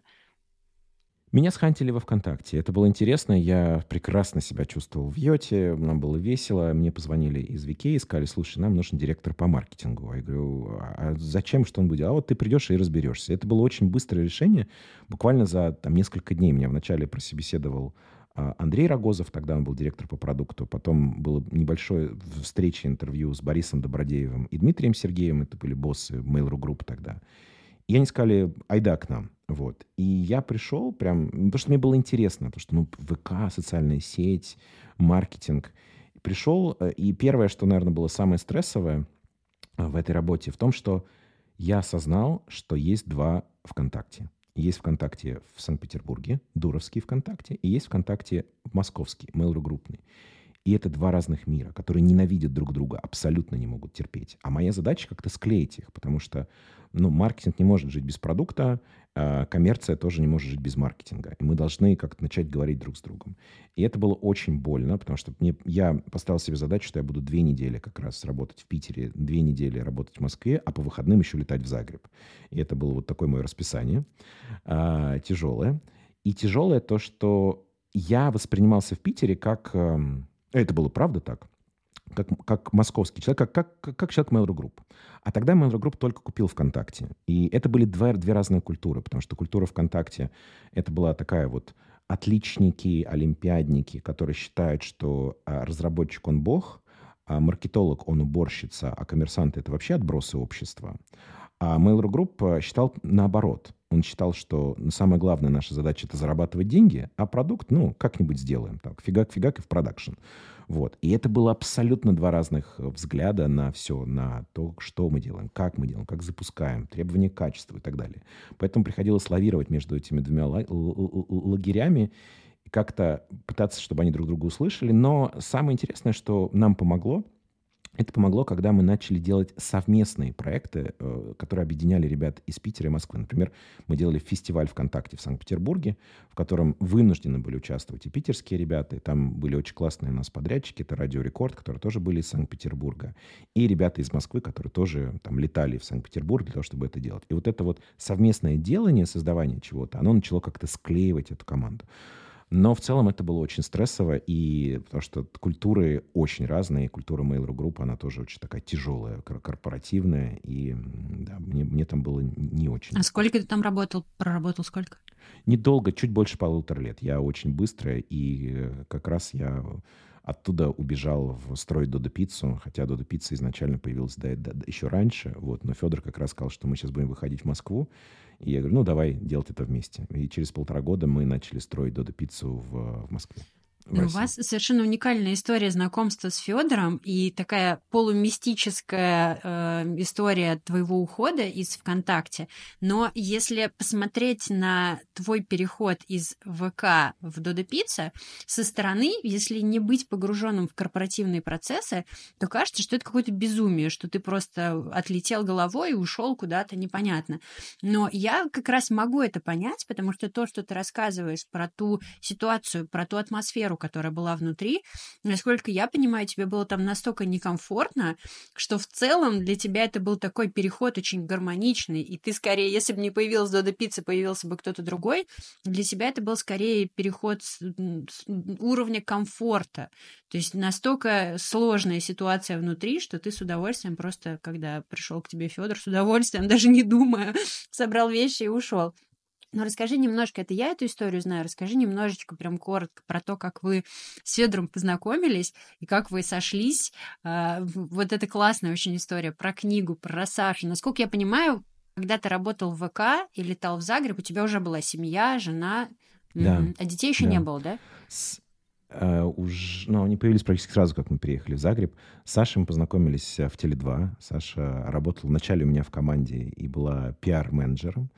Меня схантили во ВКонтакте. Это было интересно. Я прекрасно себя чувствовал в Йоте. Нам было весело. Мне позвонили из Вики и сказали, слушай, нам нужен директор по маркетингу. Я говорю, а зачем, что он будет? А вот ты придешь и разберешься. Это было очень быстрое решение. Буквально за там, несколько дней меня вначале прособеседовал а, Андрей Рогозов, тогда он был директор по продукту. Потом было небольшое встреча, интервью с Борисом Добродеевым и Дмитрием Сергеевым. Это были боссы Mail.ru Group тогда. И они сказали, айда к нам. Вот. И я пришел прям, потому что мне было интересно, потому что, ну, ВК, социальная сеть, маркетинг. Пришел, э, и первое, что, наверное, было самое стрессовое э, в этой работе, в том, что я осознал, что есть два ВКонтакте. Есть ВКонтакте в Санкт-Петербурге, Дуровский ВКонтакте, и есть ВКонтакте московский, Mail.ru группный. И это два разных мира, которые ненавидят друг друга, абсолютно не могут терпеть. А моя задача как-то склеить их, потому что ну, маркетинг не может жить без продукта, а коммерция тоже не может жить без маркетинга. И мы должны как-то начать говорить друг с другом. И это было очень больно, потому что мне, я поставил себе задачу, что я буду две недели как раз работать в Питере, две недели работать в Москве, а по выходным еще летать в Загреб. И это было вот такое мое расписание. А, тяжелое. И тяжелое то, что я воспринимался в Питере как... Эм, это было правда так как, как московский человек, как, как, как человек Mail.ru Group. А тогда Mail.ru Group только купил ВКонтакте. И это были две, две разные культуры, потому что культура ВКонтакте — это была такая вот отличники, олимпиадники, которые считают, что а, разработчик — он бог, а маркетолог, он уборщица, а коммерсанты — это вообще отбросы общества. А Mail.ru Group считал наоборот. Он считал, что самая главная наша задача — это зарабатывать деньги, а продукт, ну, как-нибудь сделаем. Фигак-фигак и в продакшн. Вот. И это было абсолютно два разных взгляда на все, на то, что мы делаем, как мы делаем, как запускаем, требования качества и так далее. Поэтому приходилось лавировать между этими двумя лагерями и как-то пытаться, чтобы они друг друга услышали. Но самое интересное, что нам помогло — это помогло, когда мы начали делать совместные проекты, э, которые объединяли ребят из Питера и Москвы. Например, мы делали фестиваль ВКонтакте в Санкт-Петербурге, в котором вынуждены были участвовать и питерские ребята, и там были очень классные у нас подрядчики, это Радио Рекорд, которые тоже были из Санкт-Петербурга, и ребята из Москвы, которые тоже там летали в Санкт-Петербург для того, чтобы это делать. И вот это вот совместное делание, создавание чего-то, оно начало как-то склеивать эту команду. Но в целом это было очень стрессово, и потому что культуры очень разные. Культура Mail.ru Group, она тоже очень такая тяжелая, корпоративная, и да, мне, мне там было не очень. А сколько ты там работал? Проработал сколько? Недолго, чуть больше полутора лет. Я очень быстро, и как раз я оттуда убежал в строй Додо Пиццу, хотя Додо Пицца изначально появилась да, да, еще раньше, вот, но Федор как раз сказал, что мы сейчас будем выходить в Москву, и я говорю, ну, давай делать это вместе. И через полтора года мы начали строить Додо Пиццу в, в Москве. Ну, у вас совершенно уникальная история знакомства с Федором и такая полумистическая э, история твоего ухода из ВКонтакте. Но если посмотреть на твой переход из ВК в Додо Пицца со стороны, если не быть погруженным в корпоративные процессы, то кажется, что это какое-то безумие, что ты просто отлетел головой и ушел куда-то непонятно. Но я как раз могу это понять, потому что то, что ты рассказываешь про ту ситуацию, про ту атмосферу, атмосферу, которая была внутри. Насколько я понимаю, тебе было там настолько некомфортно, что в целом для тебя это был такой переход очень гармоничный, и ты скорее, если бы не появилась Дода Пицца, появился бы кто-то другой, для тебя это был скорее переход с, с уровня комфорта. То есть настолько сложная ситуация внутри, что ты с удовольствием просто, когда пришел к тебе Федор, с удовольствием, (laughs) даже не думая, собрал вещи и ушел. Но расскажи немножко, это я эту историю знаю, расскажи немножечко, прям коротко, про то, как вы с Федором познакомились и как вы сошлись. А, вот это классная очень история про книгу, про Сашу. Насколько я понимаю, когда ты работал в ВК и летал в Загреб, у тебя уже была семья, жена, да. а детей еще да. не было, да? С, э, уж, ну, они появились практически сразу, как мы приехали в Загреб. С Сашей мы познакомились в Теле2. Саша работал вначале у меня в команде и была пиар-менеджером.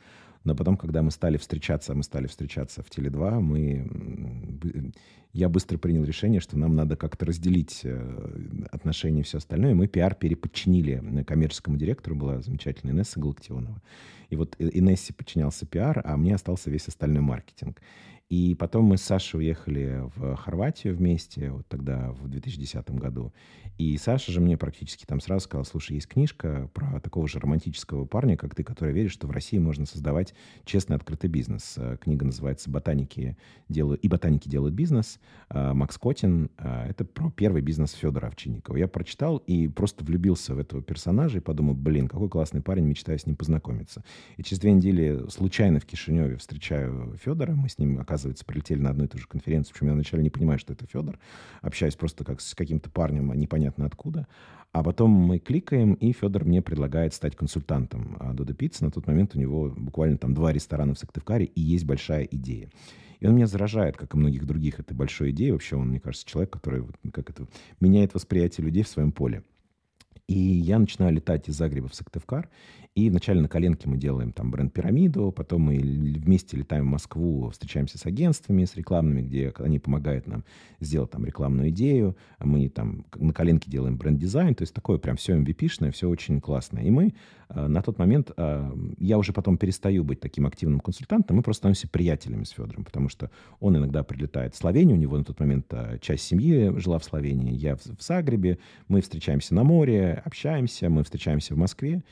Но потом, когда мы стали встречаться, мы стали встречаться в Теле2, мы, я быстро принял решение, что нам надо как-то разделить э, отношения и все остальное. Мы пиар переподчинили коммерческому директору, была замечательная Инесса Галактионова. И вот Инессе подчинялся пиар, а мне остался весь остальной маркетинг. И потом мы с Сашей уехали в Хорватию вместе, вот тогда, в 2010 году. И Саша же мне практически там сразу сказал, слушай, есть книжка про такого же романтического парня, как ты, который верит, что в России можно создавать честный открытый бизнес. Э, книга называется «Ботаники делают, и ботаники делают бизнес». Э, Макс Котин. Э, это про первый бизнес Федора Овчинникова. Я прочитал и просто влюбился в этого персонажа и подумал, блин, какой классный парень, мечтаю с ним познакомиться. И через две недели случайно в Кишиневе встречаю Федора, мы с ним, оказывается, прилетели на одну и ту же конференцию, причем я вначале не понимаю, что это Федор, общаюсь просто как с каким-то парнем, а непонятно откуда. А потом мы кликаем, и Федор мне предлагает стать консультантом Додо Пицца. На тот момент у него буквально там два ресторана в Сыктывкаре, и есть большая идея. И он меня заражает, как и многих других, этой большой идеей. Вообще он, мне кажется, человек, который как это, меняет восприятие людей в своем поле. И я начинаю летать из Загреба в Сыктывкар. И вначале на коленке мы делаем там бренд-пирамиду, потом мы вместе летаем в Москву, встречаемся с агентствами, с рекламными, где они помогают нам сделать там рекламную идею. Мы там на коленке делаем бренд-дизайн. То есть такое прям все MVP-шное, все очень классно. И мы э, на тот момент, э, я уже потом перестаю быть таким активным консультантом, мы просто становимся приятелями с Федором, потому что он иногда прилетает в Словению, у него на тот момент э, часть семьи жила в Словении, я в Загребе, мы встречаемся на море, общаемся, мы встречаемся в Москве.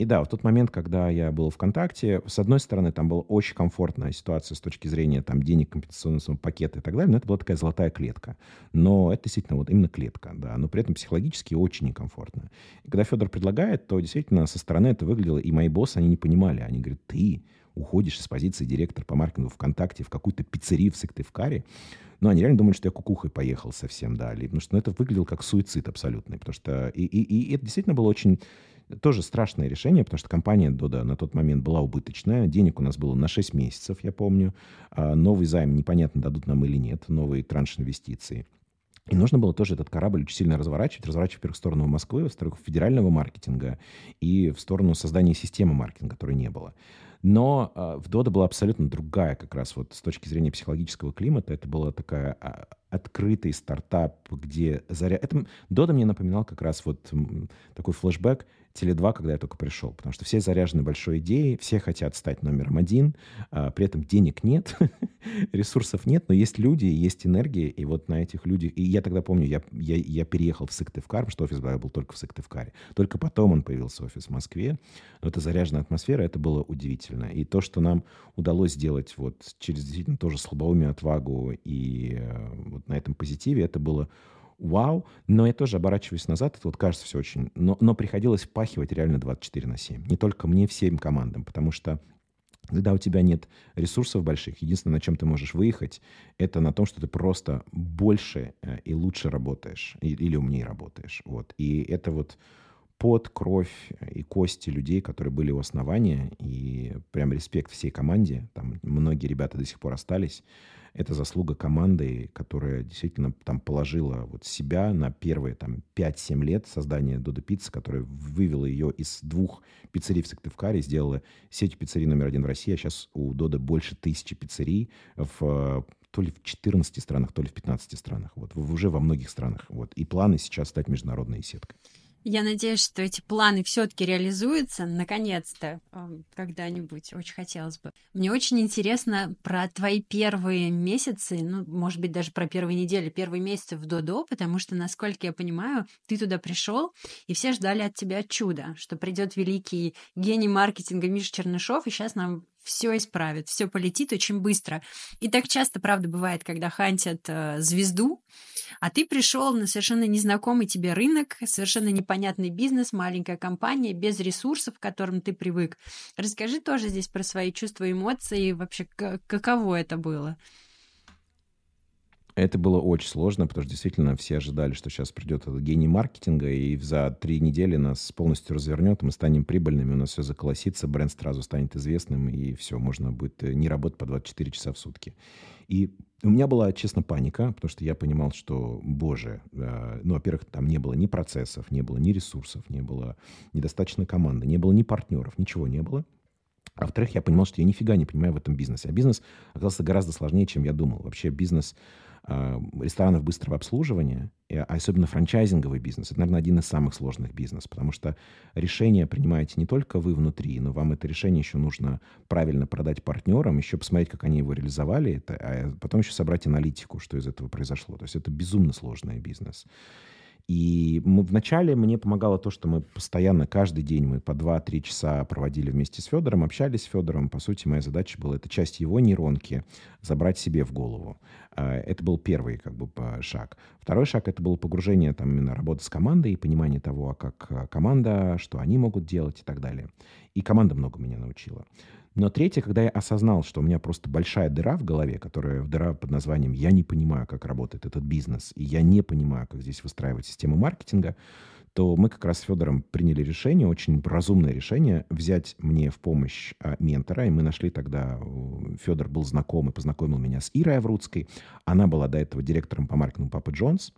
И да, в тот момент, когда я был в ВКонтакте, с одной стороны, там была очень комфортная ситуация с точки зрения там, денег, компенсационного пакета и так далее, но это была такая золотая клетка. Но это действительно вот именно клетка, да, но при этом психологически очень некомфортно. И когда Федор предлагает, то действительно со стороны это выглядело, и мои боссы, они не понимали. Они говорят, ты уходишь из позиции директора по маркетингу ВКонтакте в какую-то пиццерию в Сыктывкаре, Но они реально думали, что я кукухой поехал совсем, да, потому что ну, это выглядело как суицид абсолютный, потому что и, и, и это действительно было очень тоже страшное решение, потому что компания Дода на тот момент была убыточная. Денег у нас было на 6 месяцев, я помню. А новый займ непонятно, дадут нам или нет, новый транш инвестиций. И нужно было тоже этот корабль очень сильно разворачивать. Разворачивать, во-первых, в сторону Москвы, во-вторых, федерального маркетинга и в сторону создания системы маркетинга, которой не было. Но э, в Дода была абсолютно другая как раз вот с точки зрения психологического климата. Это была такая а, открытый стартап, где заря... Это Дода мне напоминал как раз вот такой флешбэк Теле2, когда я только пришел, потому что все заряжены большой идеей, все хотят стать номером один, а, при этом денег нет, (laughs) ресурсов нет, но есть люди, есть энергия, и вот на этих людях... И я тогда помню, я, я, я переехал в Сыктывкар, потому что офис был только в Сыктывкаре. Только потом он появился офис в Москве. Но это заряженная атмосфера, это было удивительно. И то, что нам удалось сделать вот через действительно тоже слабоумие, отвагу и э, вот на этом позитиве, это было вау, но я тоже оборачиваюсь назад, это вот кажется все очень... Но, но приходилось впахивать реально 24 на 7. Не только мне, всем командам, потому что когда у тебя нет ресурсов больших, единственное, на чем ты можешь выехать, это на том, что ты просто больше э, и лучше работаешь, или умнее работаешь. Вот. И это вот под кровь и кости людей, которые были у основания, и прям респект всей команде. Там многие ребята до сих пор остались. Это заслуга команды, которая действительно там положила вот себя на первые там 5-7 лет создания Додо Пиццы, которая вывела ее из двух пиццерий в Сыктывкаре, сделала сеть пиццерий номер один в России, а сейчас у Додо больше тысячи пиццерий в то ли в 14 странах, то ли в 15 странах. Вот, уже во многих странах. Вот. И планы сейчас стать международной сеткой. Я надеюсь, что эти планы все-таки реализуются, наконец-то, когда-нибудь. Очень хотелось бы. Мне очень интересно про твои первые месяцы, ну, может быть, даже про первые недели, первые месяцы в Додо, потому что, насколько я понимаю, ты туда пришел, и все ждали от тебя чуда, что придет великий гений маркетинга Миша Чернышов, и сейчас нам все исправит, все полетит очень быстро. И так часто, правда, бывает, когда хантят э, звезду, а ты пришел на совершенно незнакомый тебе рынок, совершенно непонятный бизнес, маленькая компания, без ресурсов, к которым ты привык. Расскажи тоже здесь про свои чувства, и эмоции, вообще каково это было. Это было очень сложно, потому что действительно все ожидали, что сейчас придет этот гений маркетинга, и за три недели нас полностью развернет, мы станем прибыльными, у нас все заколосится, бренд сразу станет известным, и все, можно будет э, не работать по 24 часа в сутки. И у меня была, честно, паника, потому что я понимал, что, боже, э, ну, во-первых, там не было ни процессов, не было ни ресурсов, не было недостаточно команды, не было ни партнеров, ничего не было. А во-вторых, я понимал, что я нифига не понимаю в этом бизнесе. А бизнес оказался гораздо сложнее, чем я думал. Вообще бизнес ресторанов быстрого обслуживания, а особенно франчайзинговый бизнес, это, наверное, один из самых сложных бизнесов, потому что решение принимаете не только вы внутри, но вам это решение еще нужно правильно продать партнерам, еще посмотреть, как они его реализовали, это, а потом еще собрать аналитику, что из этого произошло. То есть это безумно сложный бизнес. И мы, вначале мне помогало то, что мы постоянно, каждый день мы по 2-3 часа проводили вместе с Федором, общались с Федором. По сути, моя задача была, это часть его нейронки забрать себе в голову. А, это был первый как бы шаг. Второй шаг это было погружение там именно работы с командой и понимание того, а как а, команда, что они могут делать и так далее. И команда много меня научила. Но третье, когда я осознал, что у меня просто большая дыра в голове, которая дыра под названием «я не понимаю, как работает этот бизнес, и я не понимаю, как здесь выстраивать систему маркетинга», то мы как раз с Федором приняли решение, очень разумное решение, взять мне в помощь а, ментора. И мы нашли тогда, Федор был знаком и познакомил меня с Ирой Аврудской. Она была до этого директором по маркетингу Папы Джонс.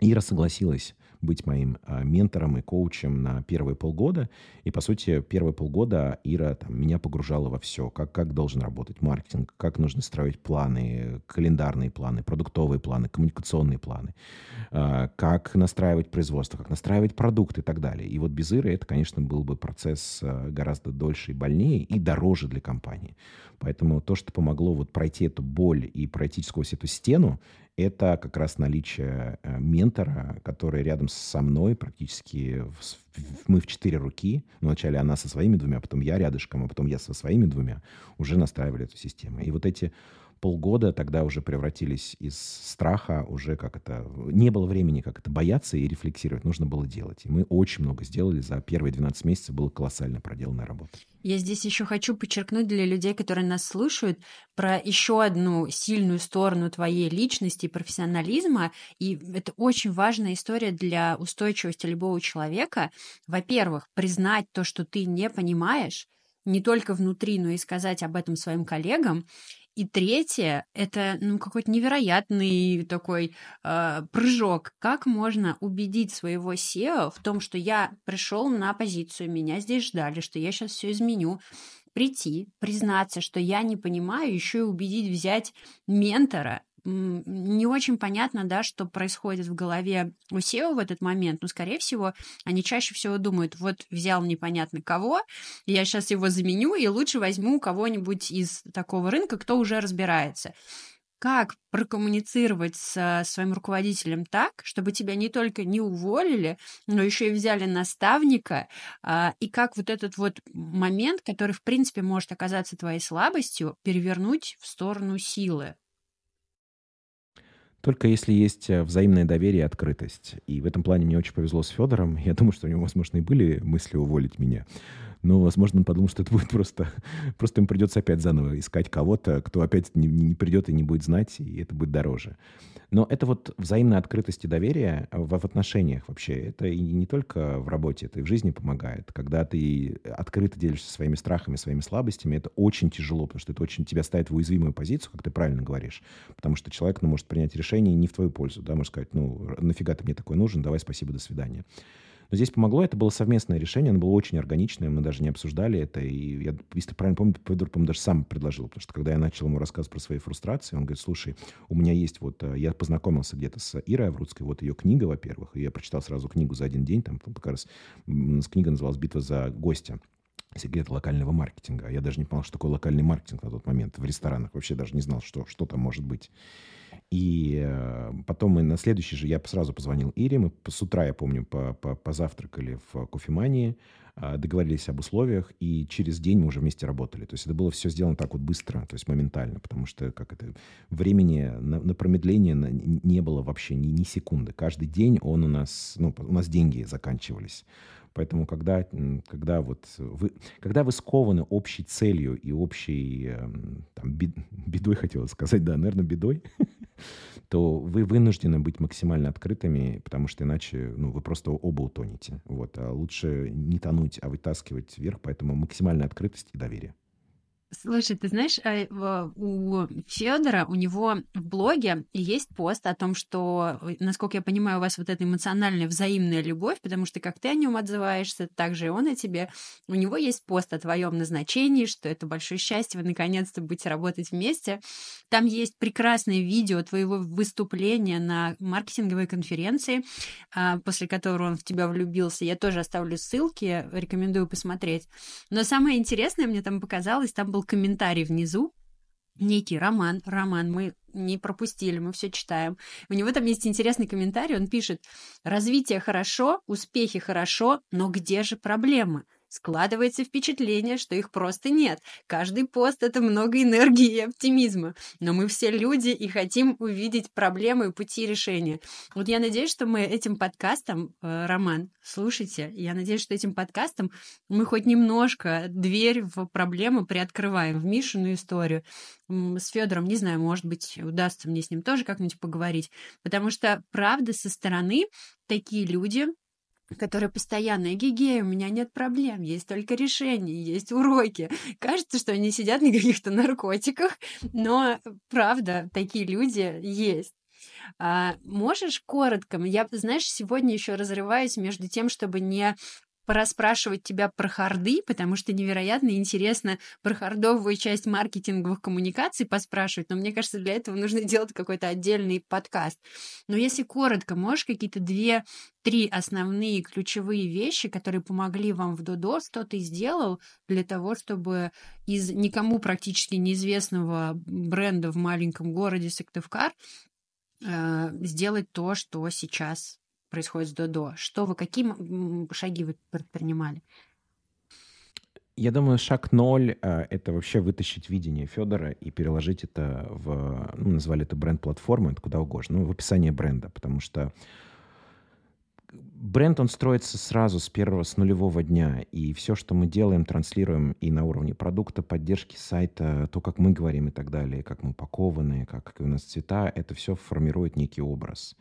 Ира согласилась быть моим а, ментором и коучем на первые полгода. И, по сути, первые полгода Ира там, меня погружала во все. Как, как должен работать маркетинг, как нужно строить планы, календарные планы, продуктовые планы, коммуникационные планы, а, как настраивать производство, как настраивать продукты и так далее. И вот без Иры это, конечно, был бы процесс а, гораздо дольше и больнее, и дороже для компании. Поэтому то, что помогло вот пройти эту боль и пройти сквозь эту стену, это как раз наличие э, ментора, который рядом со мной практически мы в четыре руки. Вначале она со своими двумя, потом я рядышком, а потом я со своими двумя уже настраивали эту систему. И вот эти полгода тогда уже превратились из страха уже как это... Не было времени как это бояться и рефлексировать. Нужно было делать. И мы очень много сделали. За первые 12 месяцев была колоссально проделанная работа. Я здесь еще хочу подчеркнуть для людей, которые нас слушают, про еще одну сильную сторону твоей личности и профессионализма. И это очень важная история для устойчивости любого человека. Во-первых, признать то, что ты не понимаешь, не только внутри, но и сказать об этом своим коллегам. И третье — это ну, какой-то невероятный такой э, прыжок. Как можно убедить своего SEO в том, что я пришел на позицию, меня здесь ждали, что я сейчас все изменю, прийти, признаться, что я не понимаю, еще и убедить взять ментора, не очень понятно, да, что происходит в голове у SEO в этот момент, но, скорее всего, они чаще всего думают, вот взял непонятно кого, я сейчас его заменю и лучше возьму кого-нибудь из такого рынка, кто уже разбирается. Как прокоммуницировать со своим руководителем так, чтобы тебя не только не уволили, но еще и взяли наставника, а, и как вот этот вот момент, который, в принципе, может оказаться твоей слабостью, перевернуть в сторону силы. Только если есть э, взаимное доверие и открытость. И в этом плане мне очень повезло с Федором. Я думаю, что у него, возможно, и были мысли уволить меня. Но, возможно, он подумал, что это будет просто... (laughs) Просто им придется опять заново искать кого-то, кто опять не, не придет и не будет знать, и это будет дороже. Но это вот взаимная открытость и доверие в, в отношениях вообще. Это и не только в работе, это и в жизни помогает. Когда ты открыто делишься своими страхами, своими слабостями, это очень тяжело, потому что это очень тебя ставит в уязвимую позицию, как ты правильно говоришь. Потому что человек ну, может принять решение не в твою пользу. Да, может сказать, ну, нафига ты мне такой нужен, давай спасибо, до свидания. Но здесь помогло, это было совместное решение, оно было очень органичное, мы даже не обсуждали это. И я, если правильно помню, Федор, по даже сам предложил, потому что когда я начал ему рассказывать про свои фрустрации, он говорит, слушай, у меня есть вот, э, я познакомился где-то с Ирой Аврудской, вот ее книга, во-первых, и я прочитал сразу книгу за один день, там как раз книга называлась «Битва за гостя» секреты локального маркетинга. Я даже не понял, что такое локальный маркетинг на тот момент в ресторанах. Вообще даже не знал, что, что там может быть. И э, потом мы на следующий же, я сразу позвонил Ире, мы с утра, я помню, по, по, позавтракали в кофемании, э, договорились об условиях, и через день мы уже вместе работали. То есть это было все сделано так вот быстро, то есть моментально, потому что как это, времени на, на промедление не было вообще ни, ни секунды. Каждый день он у нас, ну, у нас деньги заканчивались. Поэтому когда, когда, вот вы, когда вы скованы общей целью и общей эм, там, бедой, хотела сказать, да, наверное, бедой, (laughs) то вы вынуждены быть максимально открытыми, потому что иначе ну, вы просто оба утонете. Вот. А лучше не тонуть, а вытаскивать вверх, поэтому максимальная открытость и доверие. Слушай, ты знаешь, а, у Федора, у него в блоге есть пост о том, что, э, насколько я понимаю, у вас вот эта эмоциональная взаимная любовь, потому что как ты о нем отзываешься, так же и он о тебе. У него есть пост о твоем назначении, что это большое счастье, вы наконец-то будете работать вместе. Там есть прекрасное видео твоего выступления на маркетинговой конференции, а, после которого он в тебя влюбился. Я тоже оставлю ссылки, рекомендую посмотреть. Но самое интересное мне там показалось, там был был комментарий внизу, некий роман, роман, мы не пропустили, мы все читаем. У него там есть интересный комментарий, он пишет, развитие хорошо, успехи хорошо, но где же проблемы? Складывается впечатление, что их просто нет. Каждый пост — это много энергии и оптимизма. Но мы все люди и хотим увидеть проблемы и пути решения. Вот я надеюсь, что мы этим подкастом, э, Роман, слушайте, я надеюсь, что этим подкастом мы хоть немножко дверь в проблему приоткрываем, в Мишину историю. С Федором, не знаю, может быть, удастся мне с ним тоже как-нибудь поговорить. Потому что, правда, со стороны такие люди которые постоянно «Эгегей, у меня нет проблем, есть только решения, есть уроки». Кажется, что они сидят на каких-то наркотиках, но правда, такие люди есть. А, можешь коротко? Я, знаешь, сегодня еще разрываюсь между тем, чтобы не порасспрашивать тебя про харды, потому что невероятно интересно про хардовую часть маркетинговых коммуникаций поспрашивать, но мне кажется, для этого нужно (laughs) делать какой-то отдельный подкаст. Но если коротко, можешь какие-то две, три основные ключевые вещи, которые помогли вам в Додо, что ты сделал для того, чтобы из никому практически неизвестного бренда в маленьком городе Сыктывкар э, сделать то, что сейчас происходит с Додо? Что вы, какие шаги вы предпринимали? Я думаю, шаг ноль э, это вообще вытащить видение Федора и переложить это в, ну, назвали это бренд-платформы, это куда угодно, ну, в описание бренда, потому что бренд, он строится сразу с первого, с нулевого дня. И все, что мы делаем, транслируем и на уровне продукта, поддержки сайта, то, как мы говорим и так далее, как мы упакованы, как, у нас цвета, это все формирует некий образ.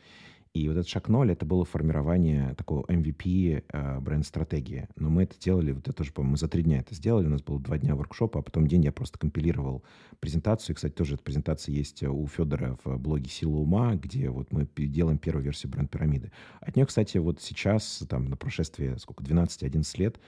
И вот этот шаг ноль, это было формирование такого MVP э, бренд-стратегии. Но мы это делали, вот это тоже, по-моему, мы за три дня это сделали. У нас было два дня воркшопа, а потом день я просто компилировал презентацию. И, кстати, тоже эта презентация есть у Федора в блоге «Сила ума», где вот мы делаем первую версию бренд-пирамиды. От нее, кстати, вот сейчас, там, на прошествие, сколько, 12-11 лет,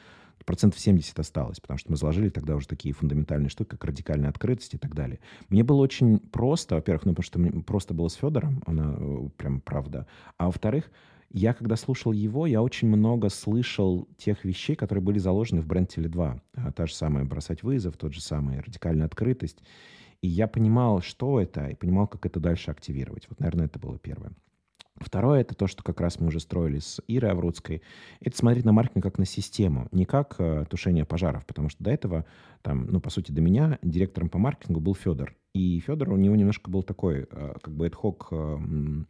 процентов 70 осталось, потому что мы заложили тогда уже такие фундаментальные штуки, как радикальная открытость и так далее. Мне было очень просто, во-первых, ну, потому что мне просто было с Федором, она э, прям правда, а во-вторых, я, когда слушал его, я очень много слышал тех вещей, которые были заложены в бренд Теле2. А, та же самая «Бросать вызов», тот же самый «Радикальная открытость». И я понимал, что это, и понимал, как это дальше активировать. Вот, наверное, это было первое. Второе, это то, что как раз мы уже строили с Ирой Аврудской, это смотреть на маркетинг как на систему, не как э, тушение пожаров, потому что до этого, там, ну, по сути, до меня директором по маркетингу был Федор. И Федор, у него немножко был такой, э, как бы, ad-hoc э,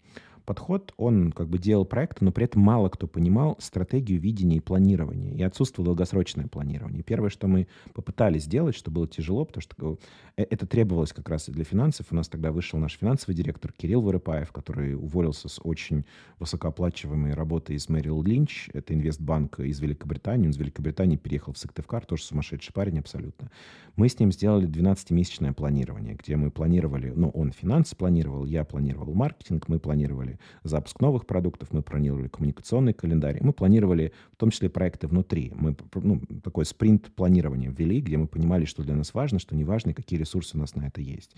подход, он как бы делал проекты, но при этом мало кто понимал стратегию видения и планирования. И отсутствовало долгосрочное планирование. Первое, что мы попытались сделать, что было тяжело, потому что э, это требовалось как раз и для финансов. У нас тогда вышел наш финансовый директор Кирилл Вырыпаев, который уволился с очень высокооплачиваемой работы из Мэрил Линч. Это инвестбанк из Великобритании. Он из Великобритании переехал в Сыктывкар, тоже сумасшедший парень абсолютно. Мы с ним сделали 12-месячное планирование, где мы планировали, ну, он финансы планировал, я планировал маркетинг, мы планировали планировали запуск новых продуктов, мы планировали коммуникационный календарь, мы планировали в том числе проекты внутри. Мы ну, такой спринт планирования ввели, где мы понимали, что для нас важно, что не важно, и какие ресурсы у нас на это есть.